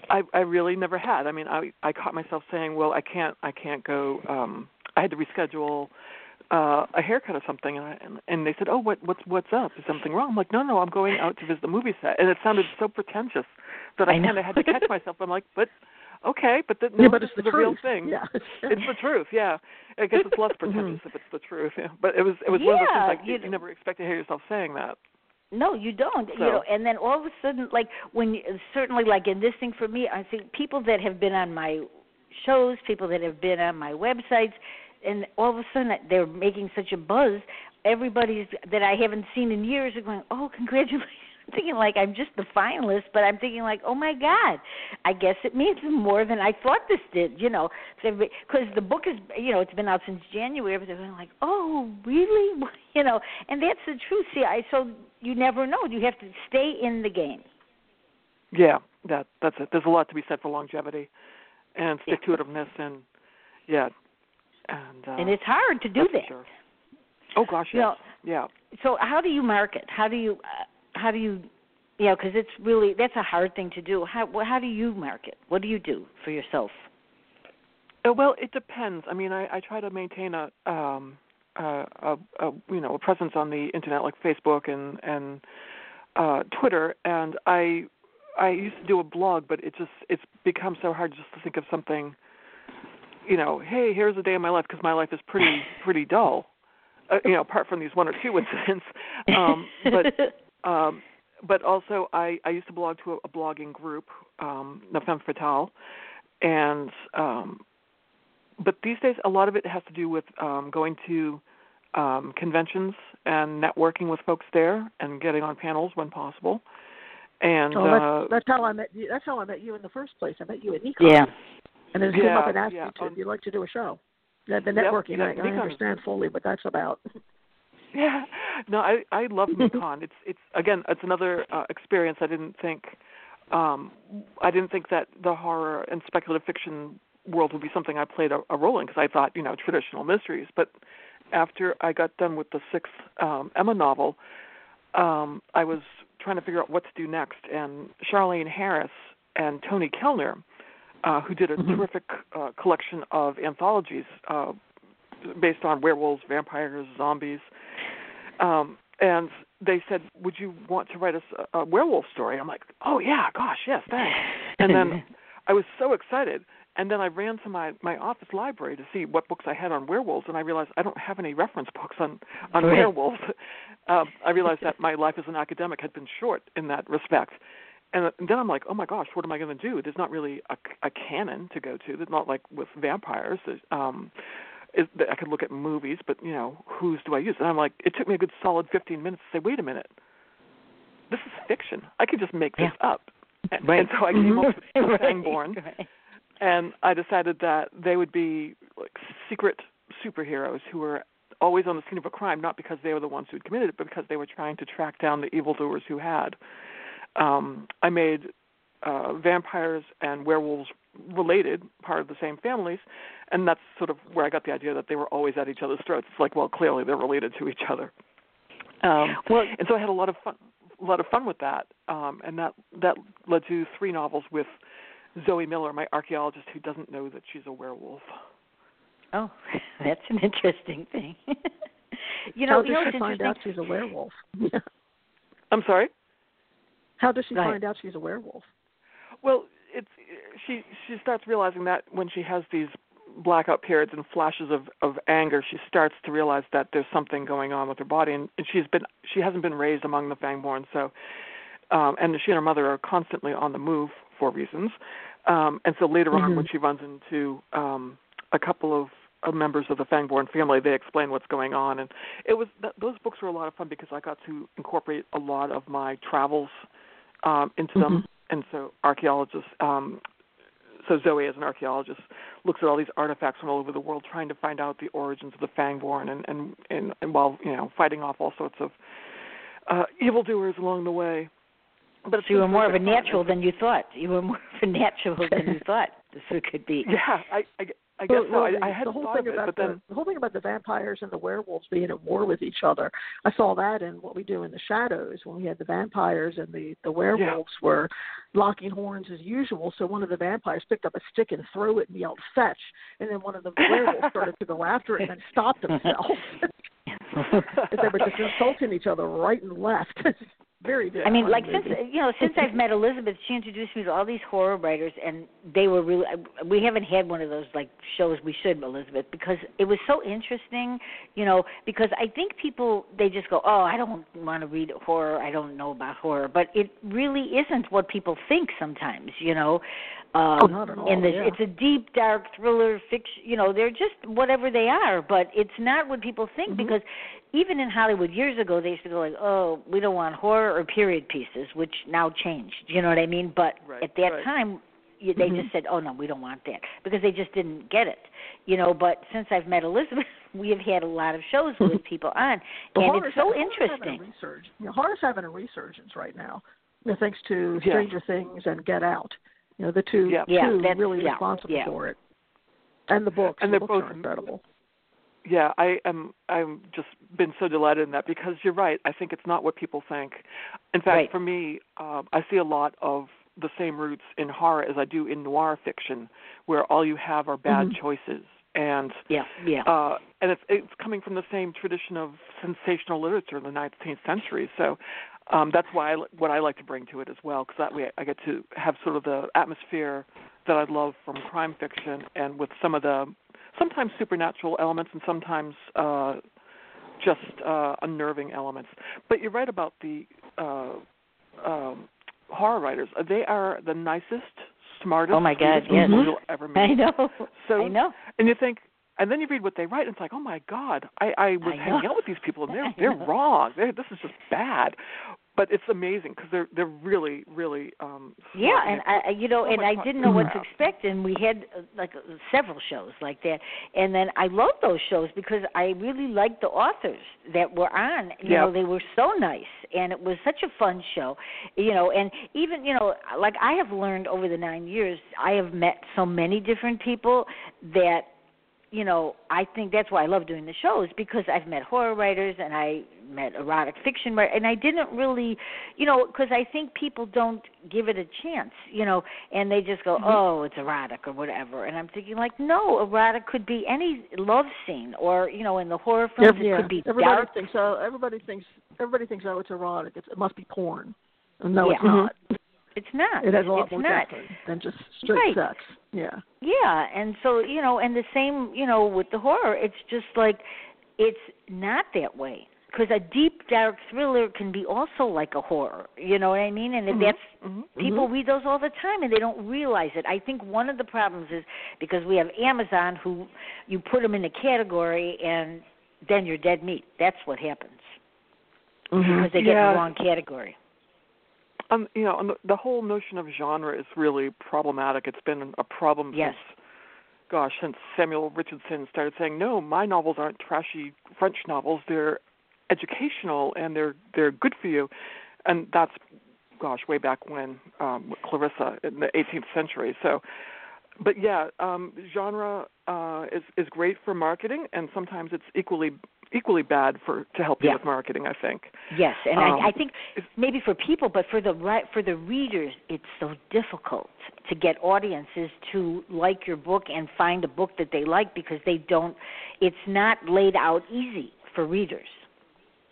Speaker 4: I I really never had. I mean, I I caught myself saying, "Well, I can't I can't go um I had to reschedule uh a haircut or something and I and, and they said, "Oh, what what's what's up? Is something wrong?" I'm like, "No, no, I'm going out to visit the movie set." And it sounded so pretentious that I,
Speaker 2: I
Speaker 4: kind of had to catch myself. I'm like, "But okay, but the, no,
Speaker 3: yeah, but it's the,
Speaker 4: the real thing.
Speaker 3: Yeah.
Speaker 4: it's the truth. Yeah, I guess it's less pretentious mm-hmm. if it's the truth. Yeah. But it was it was
Speaker 2: yeah,
Speaker 4: one of those things like
Speaker 2: you,
Speaker 4: you, you never expect to hear yourself saying that.
Speaker 2: No, you don't.
Speaker 4: So.
Speaker 2: You know, and then all of a sudden, like when you, certainly like in this thing for me, I think people that have been on my shows, people that have been on my websites, and all of a sudden they're making such a buzz. Everybody's that I haven't seen in years are going, "Oh, congratulations!" Thinking like I'm just the finalist, but I'm thinking like, "Oh my God, I guess it means more than I thought this did." You know, because the book is, you know, it's been out since January. But they're going like, "Oh, really?" You know, and that's the truth. See, I so you never know. You have to stay in the game.
Speaker 4: Yeah, that that's it. There's a lot to be said for longevity and stick to itiveness and yeah. And uh,
Speaker 2: and it's hard to do
Speaker 4: that.
Speaker 2: Sure.
Speaker 4: Oh gosh, yes.
Speaker 2: You know,
Speaker 4: yeah.
Speaker 2: So how do you market? How do you uh, how do you you know because it's really that's a hard thing to do. How how do you market? What do you do for yourself?
Speaker 4: Uh, well, it depends. I mean, I, I try to maintain a um uh, a, a you know a presence on the internet like Facebook and and uh Twitter and I I used to do a blog but it just it's become so hard just to think of something you know hey here's a day in my life because my life is pretty pretty dull uh, you know apart from these one or two incidents um but um but also I I used to belong to a, a blogging group um La Femme Fatale and um but these days a lot of it has to do with um, going to um, conventions and networking with folks there and getting on panels when possible. And
Speaker 3: oh,
Speaker 4: uh,
Speaker 3: that's, that's how I met you. That's how I met you in the first place. I met you at Necon.
Speaker 2: Yeah.
Speaker 3: And then
Speaker 4: yeah,
Speaker 3: came up and asked
Speaker 4: yeah.
Speaker 3: you to,
Speaker 4: um,
Speaker 3: if you'd like to do a show. The, the networking,
Speaker 4: yep,
Speaker 3: I, I understand fully what that's about.
Speaker 4: Yeah, no, I I love Necon. it's it's again, it's another uh, experience. I didn't think, um, I didn't think that the horror and speculative fiction world would be something I played a, a role in because I thought you know traditional mysteries. But after I got done with the sixth um, Emma novel, um, I was trying to figure out what to do next, and Charlaine Harris and Toni Kelner, uh, who did a
Speaker 3: Mhm.
Speaker 4: terrific uh, collection of anthologies uh, based on werewolves, vampires, zombies, um, and they said, "Would you want to write us a, a werewolf story?" I'm like, "Oh yeah, gosh, yes, thanks." And then I was so excited. And then I ran to my my office library to see what books I had on werewolves, and I realized I don't have any reference books on on
Speaker 2: Right.
Speaker 4: werewolves. um, I realized that my life as an academic had been short in that respect. And then I'm like, oh my gosh, what am I going to do? There's not really a, a canon to go to. There's not like with vampires. Um, is, I could look at movies, but you know, whose do I use? And I'm like, it took me a good solid 15 minutes to say, wait a minute, this is fiction. I could just make this up. And,
Speaker 2: Right.
Speaker 4: and so I came up with
Speaker 2: Right, right.
Speaker 4: and I decided that they would be like secret superheroes who were always on the scene of a crime, not because they were the ones who had committed it, but because they were trying to track down the evildoers who had. Um, I made uh, vampires and werewolves related, part of the same families, and that's sort of where I got the idea that they were always at each other's throats. It's like, well, clearly they're related to each other. Um,
Speaker 2: Well,
Speaker 4: and so I had a lot of fun, a lot of fun with that, um, and that that led to three novels with Zoe Miller, my archaeologist who doesn't know that she's a werewolf.
Speaker 2: oh, that's an interesting thing. you know,
Speaker 3: How
Speaker 2: you
Speaker 3: does
Speaker 2: know,
Speaker 3: she find out she's a werewolf?
Speaker 4: I'm sorry.
Speaker 3: How does she
Speaker 2: Right.
Speaker 3: find out she's a werewolf?
Speaker 4: Well, it's she she starts realizing that when she has these blackout periods and flashes of of anger, she starts to realize that there's something going on with her body, and, and she's been she hasn't been raised among the Fangborn, so um, and she and her mother are constantly on the move for reasons, um, and so later on
Speaker 3: Mhm.
Speaker 4: when she runs into um, a couple of uh, members of the Fangborn family, they explain what's going on, and it was th- those books were a lot of fun because I got to incorporate a lot of my travels um, into them
Speaker 3: Mhm.
Speaker 4: And so archaeologists um so Zoe as an archaeologist looks at all these artifacts from all over the world trying to find out the origins of the Fangborn and and and, and while you know fighting off all sorts of uh evildoers along the way. But
Speaker 2: So you were more of a
Speaker 4: fun.
Speaker 2: natural than you thought. You were more of a natural than you thought. This it could be.
Speaker 4: Yeah, I I, I guess
Speaker 3: well,
Speaker 4: so.
Speaker 3: I,
Speaker 4: I, I hadn't
Speaker 3: the whole thing
Speaker 4: it,
Speaker 3: about
Speaker 4: but
Speaker 3: the,
Speaker 4: then
Speaker 3: the whole thing about the vampires and the werewolves being at war with each other. I saw that in what we do in the shadows when we had the vampires and the the werewolves were locking horns as usual. So one of the vampires picked up a stick and threw it and yelled "fetch," and then one of the werewolves started to go after it and then stopped himself. they were just insulting each other right and left. Very very.
Speaker 2: I mean, like
Speaker 3: movie.
Speaker 2: since you know, since I've met Elizabeth, she introduced me to all these horror writers, and they were really. We haven't had one of those like shows. We should, Elizabeth, because it was so interesting. You know, because I think people they just go, oh, I don't want to read horror. I don't know about horror, but it really isn't what people think sometimes. You know, um,
Speaker 3: Oh, not at all,
Speaker 2: and the,
Speaker 3: yeah.
Speaker 2: it's a deep, dark thriller fiction. You know, they're just whatever they are, but it's not what people think
Speaker 3: Mhm.
Speaker 2: because even in Hollywood years ago, they used to go like, "Oh, we don't want horror or period pieces," which now changed. You know what I mean? But
Speaker 4: Right,
Speaker 2: at that
Speaker 4: right.
Speaker 2: time, they
Speaker 3: Mhm.
Speaker 2: just said, "Oh no, we don't want that," because they just didn't get it. You know. But since I've met Elizabeth, we have had a lot of shows with people on,
Speaker 3: But
Speaker 2: and it's so
Speaker 3: having- horror's
Speaker 2: interesting.
Speaker 3: Having a resurge. You know, horror's having a resurgence right now, thanks to
Speaker 4: Yeah.
Speaker 3: Stranger Things and Get Out. You know, the two
Speaker 4: Yeah.
Speaker 2: Yeah,
Speaker 3: two
Speaker 2: that's-
Speaker 3: really
Speaker 2: yeah,
Speaker 3: responsible
Speaker 2: yeah.
Speaker 3: for it. And the books.
Speaker 4: And
Speaker 3: the
Speaker 4: they're
Speaker 3: books
Speaker 4: both-
Speaker 3: are incredible.
Speaker 4: Yeah, I am. I'm just been so delighted in that because you're right. I think it's not what people think. In fact,
Speaker 2: Right.
Speaker 4: for me, um, I see a lot of the same roots in horror as I do in noir fiction, where all you have are bad
Speaker 3: Mhm.
Speaker 4: choices, and
Speaker 2: Yeah, yeah.
Speaker 4: uh, and it's it's coming from the same tradition of sensational literature in the 19th century. So um, that's why I, what I like to bring to it as well, because that way I get to have sort of the atmosphere that I love from crime fiction, and with some of the sometimes supernatural elements and sometimes uh, just uh, unnerving elements. But you're right about the uh, um, horror writers. They are the nicest, smartest,
Speaker 2: Oh, my God, yes.
Speaker 4: people you'll ever meet.
Speaker 2: I know.
Speaker 4: So
Speaker 2: I know.
Speaker 4: and you think, and then you read what they write, and it's like, oh my God, I, I was
Speaker 2: I
Speaker 4: hanging out with these people, and they're they're wrong. They're, this is just bad. But it's amazing because they're they're really really um
Speaker 2: Yeah, and I, I- you know,
Speaker 4: so
Speaker 2: and I didn't know what to expect, and we had uh, like uh, several shows like that, and then I loved those shows because I really liked the authors that were on. You
Speaker 4: Yeah.
Speaker 2: know, they were so nice, and it was such a fun show. You know, and even you know, like I have learned over the nine years, I have met so many different people that you know, I think that's why I love doing the shows because I've met horror writers and I met erotic fiction writers, and I didn't really, you know, because I think people don't give it a chance, you know, and they just go, mm-hmm. oh, it's erotic or whatever, and I'm thinking like, no, erotic could be any love scene, or you know, in the horror films
Speaker 3: yeah,
Speaker 2: it could be
Speaker 3: everybody
Speaker 2: dark.
Speaker 3: thinks oh everybody thinks everybody thinks oh it's erotic. It's, it must be porn. No,
Speaker 2: Yeah.
Speaker 3: it's not. Mm-hmm.
Speaker 2: It's not.
Speaker 3: It has a lot
Speaker 2: it's
Speaker 3: more
Speaker 2: not.
Speaker 3: than just straight
Speaker 2: Right.
Speaker 3: sex. Yeah.
Speaker 2: Yeah, and so you know, and the same, you know, with the horror, it's just like it's not that way because a deep dark thriller can be also like a horror. You know what I mean? And
Speaker 4: Mhm,
Speaker 2: that's
Speaker 4: mhm.
Speaker 2: people read those all the time and they don't realize it. I think one of the problems is because we have Amazon who you put them in a category and then you're dead meat. That's what happens because they get in the wrong category.
Speaker 4: Um, you know, the, the whole notion of genre is really problematic. It's been a problem
Speaker 2: Yes.
Speaker 4: since, gosh, since Samuel Richardson started saying, "No, my novels aren't trashy French novels. They're educational and they're they're good for you," and that's, gosh, way back when um, with Clarissa in the 18th century. So, but yeah, um, genre uh, is is great for marketing, and sometimes it's equally equally bad for to help you
Speaker 2: Yeah.
Speaker 4: with marketing. I think.
Speaker 2: Yes, and
Speaker 4: Um,
Speaker 2: I, I think maybe for people, but for the right for the readers, it's so difficult to get audiences to like your book and find a book that they like because they don't. It's not laid out easy for readers.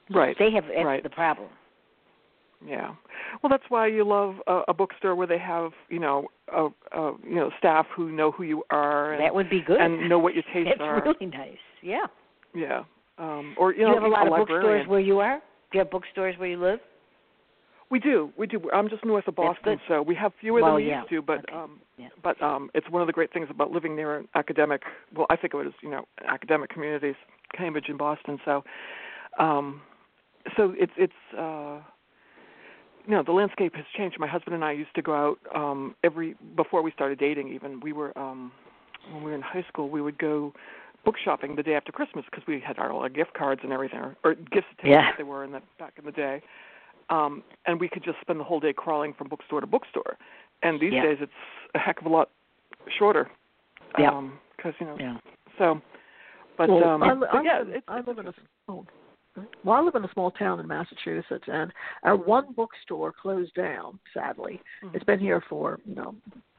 Speaker 4: Right.
Speaker 2: They have that's
Speaker 4: right.
Speaker 2: the problem.
Speaker 4: Yeah. Well, that's why you love a, a bookstore where they have, you know, a, a you know, staff who know who you are and,
Speaker 2: that would be good.
Speaker 4: and know what your tastes
Speaker 2: That's
Speaker 4: are.
Speaker 2: really nice. Yeah.
Speaker 4: Yeah. Um or you
Speaker 2: Do
Speaker 4: know,
Speaker 2: you have a lot of
Speaker 4: librarian.
Speaker 2: bookstores where you are? Do you have bookstores where you live?
Speaker 4: We do. We do. I'm just north of Boston, so we have fewer
Speaker 2: Well,
Speaker 4: than we
Speaker 2: yeah.
Speaker 4: used to, but
Speaker 2: Okay.
Speaker 4: um
Speaker 2: Yeah.
Speaker 4: but um it's one of the great things about living near an academic well, I think of it as, you know, academic communities, Cambridge and Boston. So um so it's it's uh you know the landscape has changed. My husband and I used to go out um every before we started dating. Even we were um when we were in high school, we would go book shopping the day after Christmas because we had our, our gift cards and everything, or, or gift certificates
Speaker 2: Yeah.
Speaker 4: they were in the back in the day. Um, and we could just spend the whole day crawling from bookstore to bookstore. And these
Speaker 2: Yeah.
Speaker 4: days, it's a heck of a lot shorter.
Speaker 2: Yeah.
Speaker 4: Um, because you know.
Speaker 2: Yeah.
Speaker 4: So, but
Speaker 3: well,
Speaker 4: um,
Speaker 3: I,
Speaker 4: but
Speaker 3: I,
Speaker 4: yeah,
Speaker 3: live,
Speaker 4: it's,
Speaker 3: I live in a oh, well, I live in a small town in Massachusetts, and our one bookstore closed down. Sadly,
Speaker 4: Mhm.
Speaker 3: it's been here for you know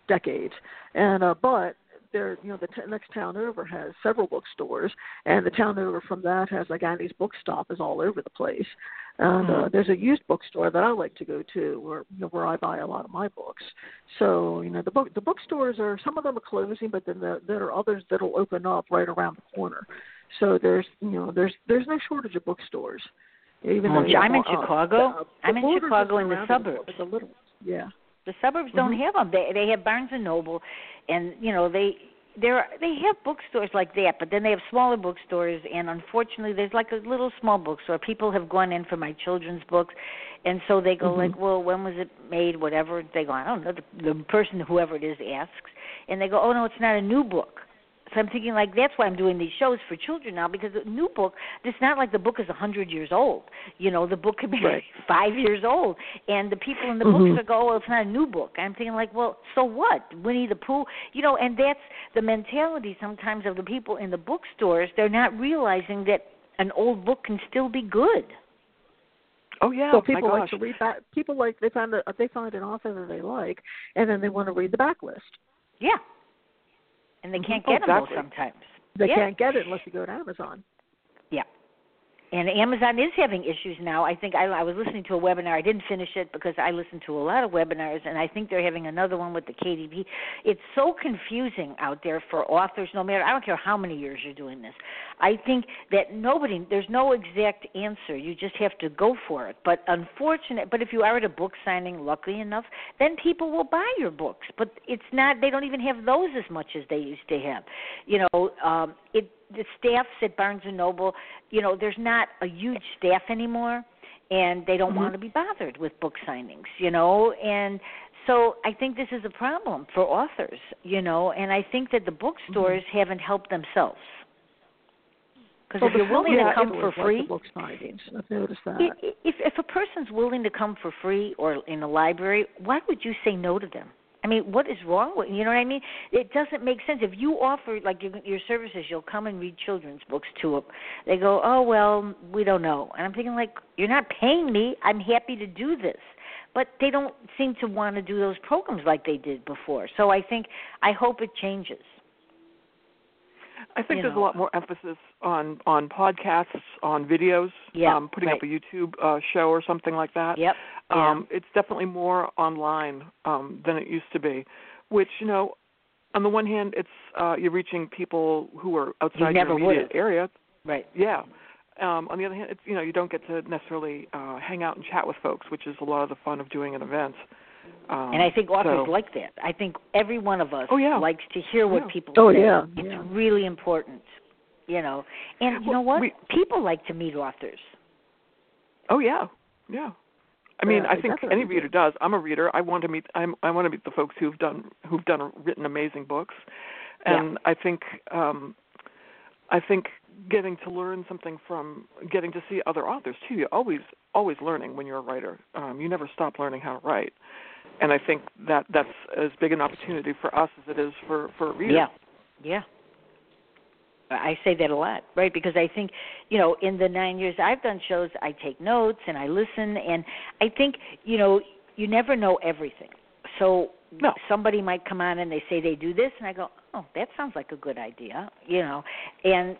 Speaker 3: decades, and uh, but there, you know, the t- next town over has several bookstores, and the town over from that has like Annie's Book Stop is all over the place. And uh,
Speaker 4: Mhm.
Speaker 3: there's a used bookstore that I like to go to, where you know, where I buy a lot of my books. So you know, the book the bookstores are some of them are closing, but then the, there are others that'll open up right around the corner. So there's you know there's there's no shortage of bookstores. Even
Speaker 2: Well,
Speaker 3: though you
Speaker 2: I'm in
Speaker 3: uh,
Speaker 2: Chicago.
Speaker 3: uh,
Speaker 2: I'm in Chicago
Speaker 3: are
Speaker 2: in
Speaker 3: with
Speaker 2: suburbs.
Speaker 3: The little, yeah.
Speaker 2: The suburbs don't
Speaker 3: Mhm.
Speaker 2: have them. They they have Barnes and Noble, and you know they there they have bookstores like that, but then they have smaller bookstores, and unfortunately, there's like a little small bookstore. People have gone in for my children's books, and so they go
Speaker 3: Mhm.
Speaker 2: like, "Well, when was it made? Whatever." They go, "I don't know." The, the person, whoever it is, asks, and they go, "Oh no, it's not a new book." So I'm thinking like that's why I'm doing these shows for children now because a new book. It's not like the book is a hundred years old. You know, the book could be
Speaker 3: Right.
Speaker 2: five years old, and the people in the
Speaker 3: Mhm.
Speaker 2: books are go, "Well, it's not a new book." I'm thinking like, well, so what? Winnie the Pooh, you know, and that's the mentality sometimes of the people in the bookstores. They're not realizing that an old book can still be good.
Speaker 4: oh yeah,
Speaker 3: so
Speaker 4: my
Speaker 3: people
Speaker 4: gosh.
Speaker 3: like to read back. People like they find a, they find an author that they like, and then they want to read the backlist.
Speaker 2: Yeah, and they
Speaker 4: Mhm.
Speaker 2: can't
Speaker 4: Oh,
Speaker 2: get them
Speaker 4: exactly.
Speaker 2: sometimes.
Speaker 3: They
Speaker 2: Yeah.
Speaker 3: can't get it unless you go to Amazon.
Speaker 2: Yeah. And Amazon is having issues now. I think I, I was listening to a webinar. I didn't finish it because I listen to a lot of webinars, and I think they're having another one with the KDP. It's so confusing out there for authors. No matter, I don't care how many years you're doing this. I think that nobody, there's no exact answer. You just have to go for it. But unfortunate, but if you are at a book signing, luckily enough, then people will buy your books. But it's not. They don't even have those as much as they used to have. You know, um, it the staffs at Barnes and Noble, you know, there's not a huge staff anymore, and they don't
Speaker 3: Mhm.
Speaker 2: want to be bothered with book signings, you know, and so I think this is a problem for authors, you know, and I think that the bookstores haven't helped themselves. Because
Speaker 3: Well,
Speaker 2: if you're willing to come for free,
Speaker 3: the book signings. I've noticed that.
Speaker 2: i- i- if if a person's willing to come for free or in a library, why would you say no to them? I mean, what is wrong with you know what I mean? It doesn't make sense. If you offer like your, your services, you'll come and read children's books to them. They go, oh well, we don't know, and I'm thinking like, you're not paying me. I'm happy to do this, but they don't seem to want to do those programs like they did before. So I think I hope it changes.
Speaker 4: I think there's
Speaker 2: know.
Speaker 4: a lot more emphasis on on podcasts, on videos,
Speaker 2: Yeah,
Speaker 4: um, putting up a. YouTube uh, show or something like that.
Speaker 2: Yep. Yeah.
Speaker 4: Um, it's definitely more online um, than it used to be. Which you know, on the one hand, it's uh, you're reaching people who are outside
Speaker 2: never
Speaker 4: your immediate area.
Speaker 2: right.
Speaker 4: Yeah. Um, on the other hand, it's you know you don't get to necessarily uh, hang out and chat with folks, which is a lot of the fun of doing an event. Um,
Speaker 2: And I think authors
Speaker 4: so,
Speaker 2: like that. I think every one of us
Speaker 4: Oh, yeah.
Speaker 2: likes to hear what
Speaker 4: Yeah.
Speaker 2: people
Speaker 3: Oh,
Speaker 2: say.
Speaker 3: yeah,
Speaker 2: It's
Speaker 3: yeah.
Speaker 2: really important. You know. And you
Speaker 4: Well,
Speaker 2: know what?
Speaker 4: we-
Speaker 2: people like to meet authors.
Speaker 4: Oh yeah, yeah. I mean,
Speaker 3: Yeah,
Speaker 4: I think any reader does. I'm a reader. I want to meet. I'm, I want to meet the folks who've done who've done written amazing books, and I think um, I think getting to learn something from getting to see other authors too. You're always always learning when you're a writer. Um, you never stop learning how to write, and I think that that's as big an opportunity for us as it is for for a reader.
Speaker 2: Yeah. Yeah. I say that a lot, right? Because I think, you know, in the nine years I've done shows, I take notes and I listen, and I think, you know, you never know everything. So
Speaker 4: No.
Speaker 2: somebody might come on and they say they do this, and I go, oh, that sounds like a good idea, you know, and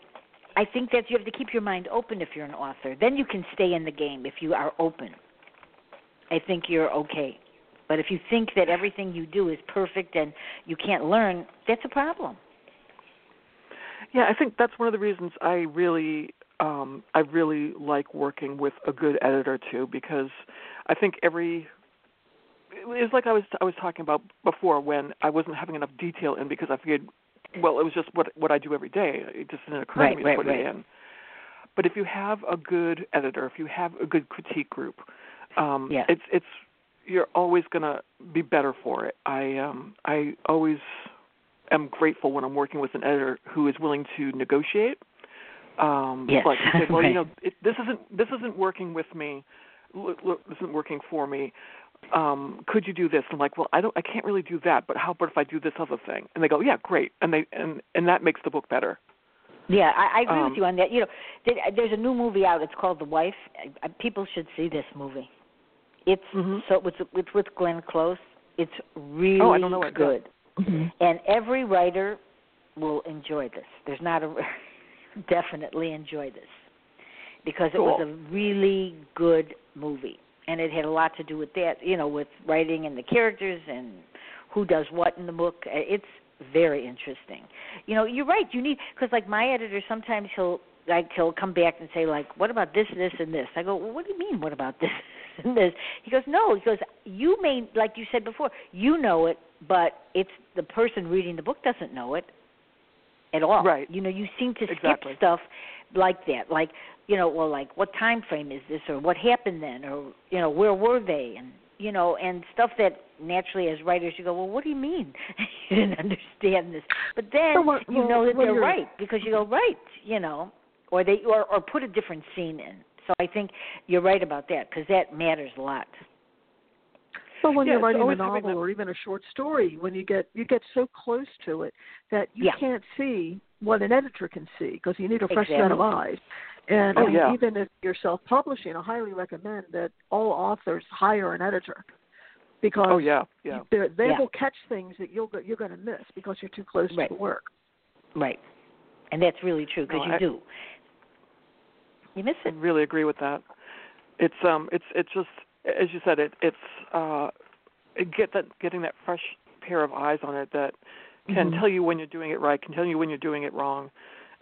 Speaker 2: I think that you have to keep your mind open if you're an author. Then you can stay in the game if you are open. I think you're okay. But if you think that everything you do is perfect and you can't learn, that's a problem.
Speaker 4: Yeah, I think that's one of the reasons I really um I really like working with a good editor too because I think every it's like I was I was talking about before when I wasn't having enough detail in because I figured well it was just what what I do every day it just didn't occur
Speaker 2: Right,
Speaker 4: to me
Speaker 2: right,
Speaker 4: to put
Speaker 2: right.
Speaker 4: it in. But if you have a good editor, if you have a good critique group, um
Speaker 2: Yeah.
Speaker 4: it's it's you're always going to be better for it. I um I always am grateful when I'm working with an editor who is willing to negotiate. Um,
Speaker 2: Yes,
Speaker 4: like say, well,
Speaker 2: right.
Speaker 4: you know, it, this isn't this isn't working with me. Look, look, this isn't working for me. um, could you do this? I'm like, well, I don't, I can't really do that, but how about if I do this other thing? And they go, yeah, great, and they and and that makes the book better.
Speaker 2: Yeah, I, I agree
Speaker 4: Um,
Speaker 2: with you on that. You know, there, there's a new movie out. It's called The Wife. People should see this movie. It's
Speaker 4: Mhm.
Speaker 2: so it's it's with Glenn Close. It's really
Speaker 4: Oh, I don't know it.
Speaker 2: good,
Speaker 3: Mm-hmm.
Speaker 2: and every writer will enjoy this. There's not a definitely enjoy this because it was a really good movie, and it had a lot to do with that. You know, with writing and the characters and who does what in the book. Uh, It's very interesting. You know, you're right. You need because like my editor sometimes he'll like he'll come back and say like, what about this, this, and this? I go, well, what do you mean? What about this and this? He goes, no. He goes, you may like you said before, you know it, but it's the person reading the book doesn't know it at all.
Speaker 4: Right.
Speaker 2: You know, you seem to
Speaker 4: Exactly.
Speaker 2: skip stuff like that, like you know, well, like what time frame is this, or what happened then, or you know, where were they, and you know, and stuff that naturally as writers you go, well, what do you mean you didn't understand this? But then
Speaker 3: So what-
Speaker 2: you
Speaker 3: well,
Speaker 2: know that they're right because you go right, you know, or they or or put a different scene in. So I think you're right about that because that matters a lot.
Speaker 3: But when
Speaker 4: Yeah,
Speaker 3: you're writing a novel or even a short story, when you get you get so close to it that you
Speaker 2: Yeah.
Speaker 3: can't see what an editor can see because you need a fresh set of eyes. And
Speaker 4: Oh,
Speaker 3: I mean,
Speaker 4: yeah.
Speaker 3: even if you're self-publishing, I highly recommend that all authors hire an editor because
Speaker 4: Oh yeah, yeah.
Speaker 3: they're- they
Speaker 2: Yeah.
Speaker 3: will catch things that you'll go- you're going to miss because you're too close
Speaker 2: Right.
Speaker 3: to the work.
Speaker 2: Right. And that's really true because
Speaker 4: No,
Speaker 2: you
Speaker 4: I-
Speaker 2: do. You miss
Speaker 4: I really agree with that. It's um, it's it's just as you said, it it's uh, get that getting that fresh pair of eyes on it that can
Speaker 3: Mhm.
Speaker 4: tell you when you're doing it right, can tell you when you're doing it wrong,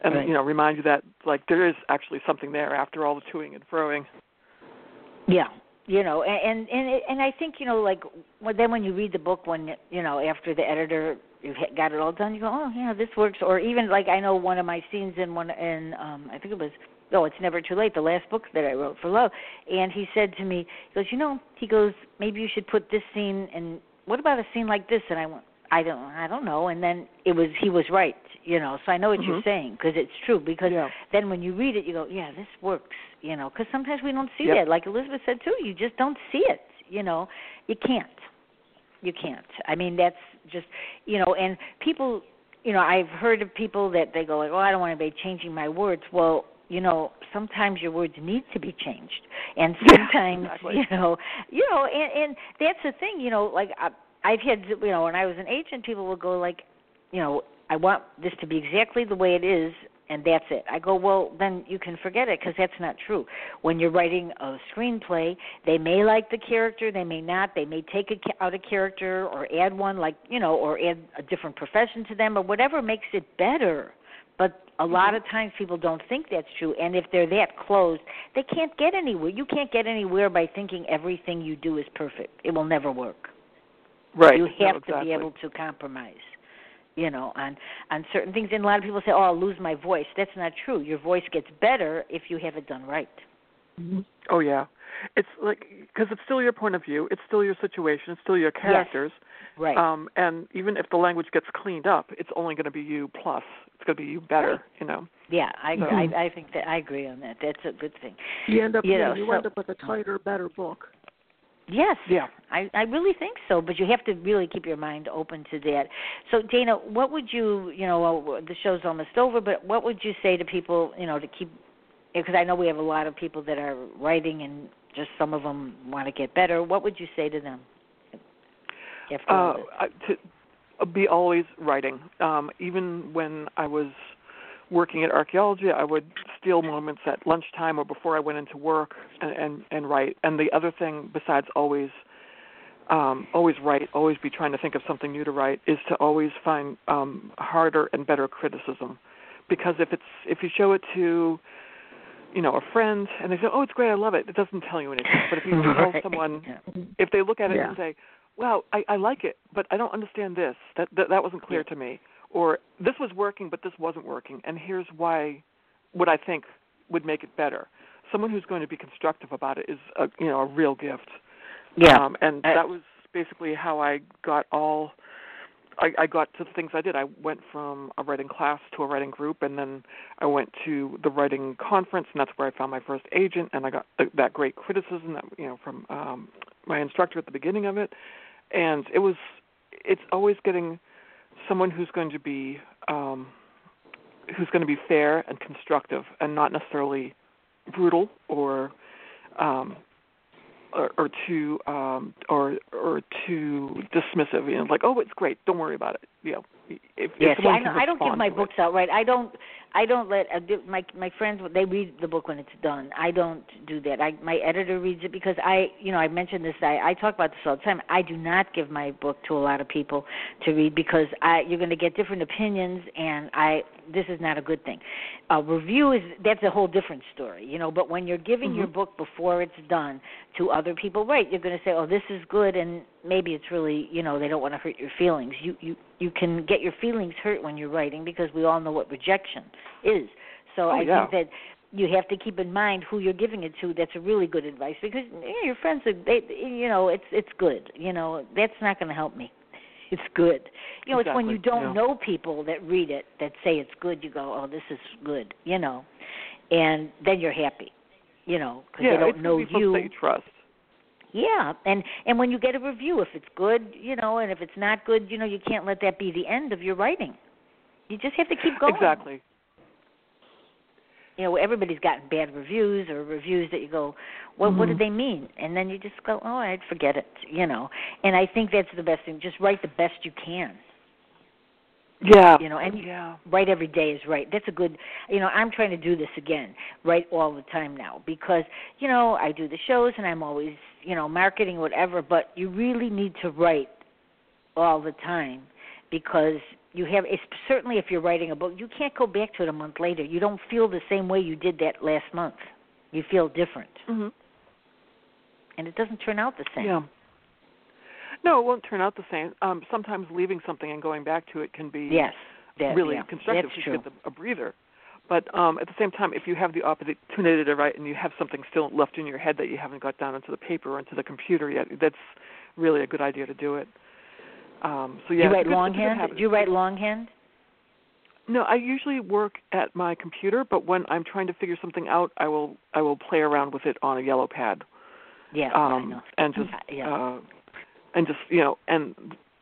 Speaker 4: and
Speaker 2: Right.
Speaker 4: you know remind you that like there is actually something there after all the toing and froing.
Speaker 2: Yeah, you know, and and and, it, and I think you know, like when, then when you read the book, when you know after the editor you've got it all done, you go, oh yeah, this works. Or even like I know one of my scenes in one in um I think it was oh it's never too late the last book that I wrote for Love, and he said to me, he goes, you know, he goes maybe you should put this scene and what about a scene like this? And I went. I don't I don't know and then it was he was right you know so I know what you're
Speaker 4: Mhm.
Speaker 2: saying because it's true because
Speaker 4: Yeah.
Speaker 2: then when you read it you go yeah this works you know because sometimes we don't see
Speaker 4: Yep.
Speaker 2: that like elizabeth said too you just don't see it you know you can't you can't i mean that's just you know and people you know i've heard of people that they go like oh i don't want to be changing my words well you know sometimes your words need to be changed and
Speaker 4: Yeah,
Speaker 2: sometimes
Speaker 4: exactly.
Speaker 2: you know you know and and that's the thing you know like I, i've had you know when i was an agent people will go like you know i want this to be exactly the way it is and that's it. I go, well, then you can forget it because that's not true. When you're writing a screenplay, they may like the character, they may not. They may take a, out a character or add one, like you know, or add a different profession to them or whatever makes it better. A lot of times people don't think that's true, and if they're that closed, they can't get anywhere. You can't get anywhere by thinking everything you do is perfect. It will never work.
Speaker 4: Right.
Speaker 2: you
Speaker 4: No,
Speaker 2: have to be able to compromise you know on on certain things. And a lot of people say oh i'll lose my voice. That's not true. Your voice gets better if you have it done right.
Speaker 3: Mhm.
Speaker 4: Oh yeah, it's like because it's still your point of view, it's still your situation, it's still your characters.
Speaker 2: Right
Speaker 4: Um, and even if the language gets cleaned up, it's only going to be you plus. It's going to be you better.
Speaker 2: Right.
Speaker 4: You know.
Speaker 2: yeah i
Speaker 4: So-
Speaker 2: i i think that i agree on that that's a good thing
Speaker 3: You end up
Speaker 2: You know,
Speaker 3: you
Speaker 2: so-
Speaker 3: end up with a tighter, better book.
Speaker 2: yes
Speaker 4: Yeah.
Speaker 2: i i really think so but you have to really keep your mind open to that so dana what would you you know well, the show's almost over but what would you say to people you know to keep because i know we have a lot of people that are writing and just some of them want to get better what would you say to them after all
Speaker 4: Uh. I- to uh, be always writing. Um, even when I was working at archaeology, I would steal moments at lunchtime or before I went into work and and, and write. And the other thing, besides always um, always write, always be trying to think of something new to write, is to always find um, harder and better criticism. Because if it's if you show it to you know a friend and they say, "Oh, it's great, I love it," it doesn't tell you anything. But if you tell someone if they look at it
Speaker 3: Yeah.
Speaker 4: and say, "Well, I, I like it, but I don't understand this. That that, that wasn't clear
Speaker 2: Yeah.
Speaker 4: to me," or "This was working, but this wasn't working, and here's why." What I think would make it better. Someone who's going to be constructive about it is a you know a real gift.
Speaker 2: Yeah.
Speaker 4: Um, and
Speaker 2: Uh,
Speaker 4: that was basically how I got all I, I got to the things I did. I went from a writing class to a writing group, and then I went to the writing conference, and that's where I found my first agent, and I got th- that great criticism that you know from um, my instructor at the beginning of it, and it was it's always getting someone who's going to be um, who's going to be fair and constructive, and not necessarily brutal or um, or, or too um, or or too dismissive. You know, like oh, it's great, don't worry about it. You know, if,
Speaker 2: yes,
Speaker 4: if
Speaker 2: I, know, I don't give my
Speaker 4: it.
Speaker 2: books out right. I don't. I don't let uh, my my friends they read the book when it's done. I don't do that. I my editor reads it because I you know I mentioned this. I I talk about this all the time. I do not give my book to a lot of people to read because I you're going to get different opinions and I this is not a good thing. A review is that's a whole different story, you know. But when you're giving
Speaker 4: mm-hmm.
Speaker 2: your book before it's done to other people, right? You're going to say, oh, this is good, and maybe it's really you know they don't want to hurt your feelings. You you you can get your feelings hurt when you're writing because we all know what rejection is. So
Speaker 4: oh,
Speaker 2: I
Speaker 4: yeah.
Speaker 2: think that you have to keep in mind who you're giving it to. That's a really good advice because you know, your friends are they you know it's it's good. You know that's not going to help me. It's good. You know,
Speaker 4: exactly.
Speaker 2: it's when you don't
Speaker 4: yeah.
Speaker 2: know people that read it that say it's good. You go, oh, this is good. You know, and then you're happy. You know, because
Speaker 4: yeah,
Speaker 2: they don't know
Speaker 4: you trust.
Speaker 2: Yeah, and and when you get a review, if it's good, you know, and if it's not good, you know, you can't let that be the end of your writing. You just have to keep going.
Speaker 4: Exactly.
Speaker 2: You know, everybody's gotten bad reviews or reviews that you go, well,
Speaker 4: mm-hmm.
Speaker 2: what do they mean? And then you just go, oh, I'd forget it, you know. And I think that's the best thing. Just write the best you can.
Speaker 4: Yeah.
Speaker 2: You know, and
Speaker 4: yeah.
Speaker 2: write every day is right. That's a good. You know, I'm trying to do this again, write all the time now because you know I do the shows and I'm always you know marketing whatever. But you really need to write all the time because you have it's certainly if you're writing a book you can't go back to it a month later you don't feel the same way you did that last month you feel different
Speaker 4: mhm
Speaker 2: and it doesn't turn out the same
Speaker 4: yeah no it won't turn out the same um sometimes leaving something and going back to it can be
Speaker 2: yes that,
Speaker 4: really
Speaker 2: yeah,
Speaker 4: constructive
Speaker 2: that's
Speaker 4: to
Speaker 2: true.
Speaker 4: get a breather but um at the same time if you have the opportunity to write and you have something still left in your head that you haven't got down into the paper or into the computer yet that's really a good idea to do it um, so yeah,
Speaker 2: you write
Speaker 4: good,
Speaker 2: longhand? Do you write longhand?
Speaker 4: No, I usually work at my computer, but when I'm trying to figure something out, I will I will play around with it on a yellow pad.
Speaker 2: Yeah,
Speaker 4: um,
Speaker 2: I know.
Speaker 4: And just
Speaker 2: yeah.
Speaker 4: uh, and just you know and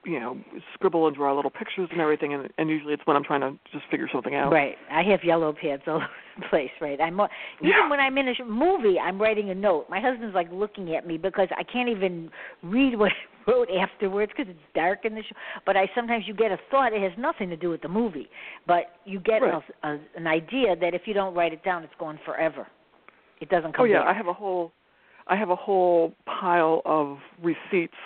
Speaker 4: you know scribble and draw little pictures and everything, and, and usually it's when I'm trying to just figure something out.
Speaker 2: Right. I have yellow pads all over the place. Right. I'm even
Speaker 4: yeah.
Speaker 2: when I'm in a movie, I'm writing a note. My husband's like looking at me because I can't even read what I wrote afterwards because it's dark in the show. But I sometimes you get a thought. It has nothing to do with the movie, but you get
Speaker 4: right.
Speaker 2: a, a, an idea that if you don't write it down, it's gone forever. It doesn't oh, come.
Speaker 4: Oh yeah,
Speaker 2: back.
Speaker 4: I have a whole I have a whole pile of receipts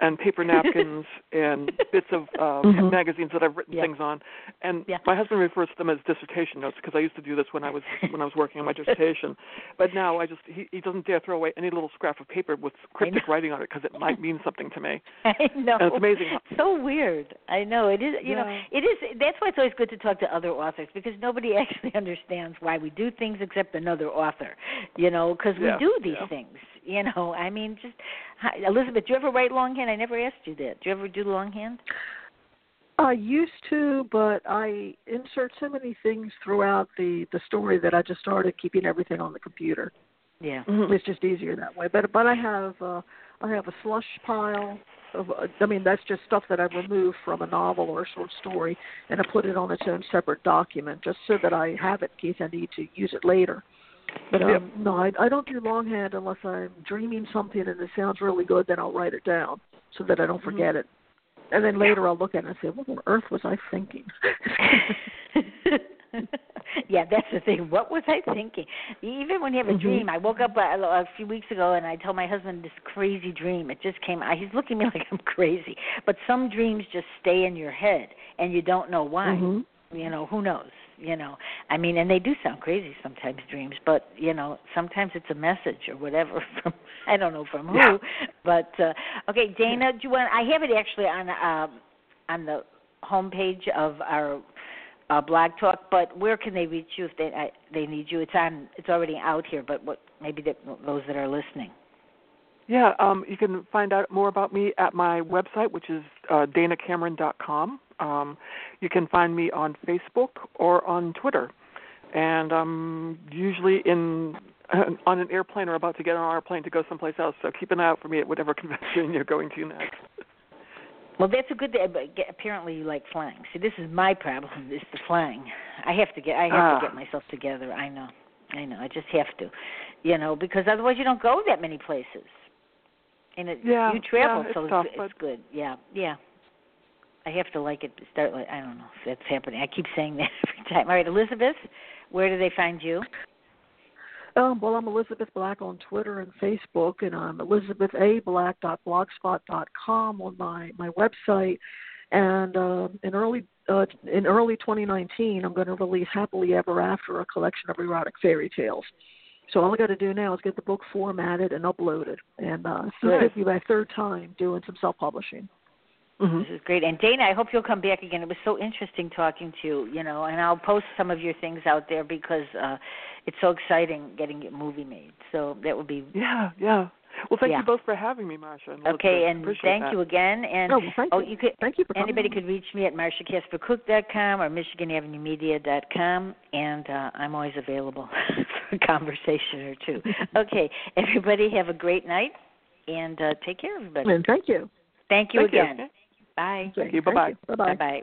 Speaker 4: and paper napkins and bits of uh,
Speaker 2: mm-hmm.
Speaker 4: magazines that I've written
Speaker 2: yeah.
Speaker 4: things on. And
Speaker 2: yeah.
Speaker 4: my husband refers to them as dissertation notes because I used to do this when I was when I was working on my dissertation. But now I just he, he doesn't dare throw away any little scrap of paper with cryptic writing on it because it might mean something to me.
Speaker 2: I know.
Speaker 4: And it's amazing.
Speaker 2: So weird. I know it is. You
Speaker 4: yeah.
Speaker 2: know, it is. That's why it's always good to talk to other authors because nobody actually understands why we do things except another author. You know, because we do these things. You know, I mean, just hi, Elizabeth. Do you ever write longhand? I never asked you that. Do you ever do longhand?
Speaker 3: I used to, but I insert so many things throughout the the story that I just started keeping everything on the computer.
Speaker 2: Yeah,
Speaker 4: mm-hmm.
Speaker 3: it's just easier that way. But but I have uh, I have a slush pile. Of, uh, I mean, that's just stuff that I've removed from a novel or a short story, and I put it on its own separate document, just so that I have it in case I need to use it later. But um,
Speaker 4: yep.
Speaker 3: no, I, I don't do longhand unless I'm dreaming something and it sounds really good. Then I'll write it down so that I don't
Speaker 4: mm-hmm.
Speaker 3: forget it. And then later I'll look at it and say, "What on earth was I thinking?"
Speaker 2: yeah, that's the thing. What was I thinking? Even when you have a
Speaker 3: mm-hmm.
Speaker 2: dream, I woke up a, a few weeks ago and I told my husband this crazy dream. It just came. He's looking at me like I'm crazy. But some dreams just stay in your head and you don't know why.
Speaker 3: Mm-hmm.
Speaker 2: You know, who knows? You know i mean and they do sound crazy sometimes dreams but you know sometimes it's a message or whatever from i don't know from who.
Speaker 4: Yeah.
Speaker 2: but uh okay dana do you want i have it actually on uh on the home page of our uh blog talk but where can they reach you if they uh, they need you? It's on it's already out here but what maybe that, those that are listening
Speaker 4: Yeah, um, you can find out more about me at my website, which is uh, danacameron.com. Um, you can find me on Facebook or on Twitter, and I'm usually in on an airplane or about to get on an airplane to go someplace else. So keep an eye out for me at whatever convention you're going to next.
Speaker 2: Well, that's a good thing. But apparently, you like flying. See, this is my problem: is the flying. I have to get. I have ah. to get myself together. I know. I know. I just have to, you know, because otherwise you don't go that many places. And it,
Speaker 4: yeah,
Speaker 2: you travel,
Speaker 4: yeah,
Speaker 2: so
Speaker 4: tough,
Speaker 2: it's, it's good. Yeah, yeah. I have to like it. Start like I don't know if that's happening. I keep saying that every time. All right, Elizabeth, where do they find you?
Speaker 3: Um, well, I'm Elizabeth Black on Twitter and Facebook, and I'm elizabeth elizabethablack.blogspot.com on my my website. And uh, in early uh, in early 2019, I'm going to release Happily Ever After, a collection of erotic fairy tales. So all I got to do now is get the book formatted and uploaded, and uh, so this will be my third time doing some self-publishing.
Speaker 2: Mm-hmm. This is great. And Dana, I hope you'll come back again. It was so interesting talking to you, you know, and I'll post some of your things out there because uh it's so exciting getting your movie made. So that would be
Speaker 4: Yeah, yeah. Well, thank
Speaker 2: yeah.
Speaker 4: you both for having me, Marsha. And
Speaker 2: okay, and thank
Speaker 4: that.
Speaker 2: you again. And
Speaker 3: oh, well, thank
Speaker 2: oh,
Speaker 3: you.
Speaker 2: you could
Speaker 3: thank you for
Speaker 2: anybody
Speaker 3: coming.
Speaker 2: could reach me at marshacaspercook.com or michiganavenuemedia.com, and uh, I'm always available for a conversation or two. okay, everybody have a great night, and uh, take care, everybody.
Speaker 3: And thank you.
Speaker 2: Thank you
Speaker 4: thank
Speaker 2: again.
Speaker 4: You.
Speaker 2: Bye.
Speaker 4: Thank you. Bye
Speaker 3: bye. Bye
Speaker 2: bye.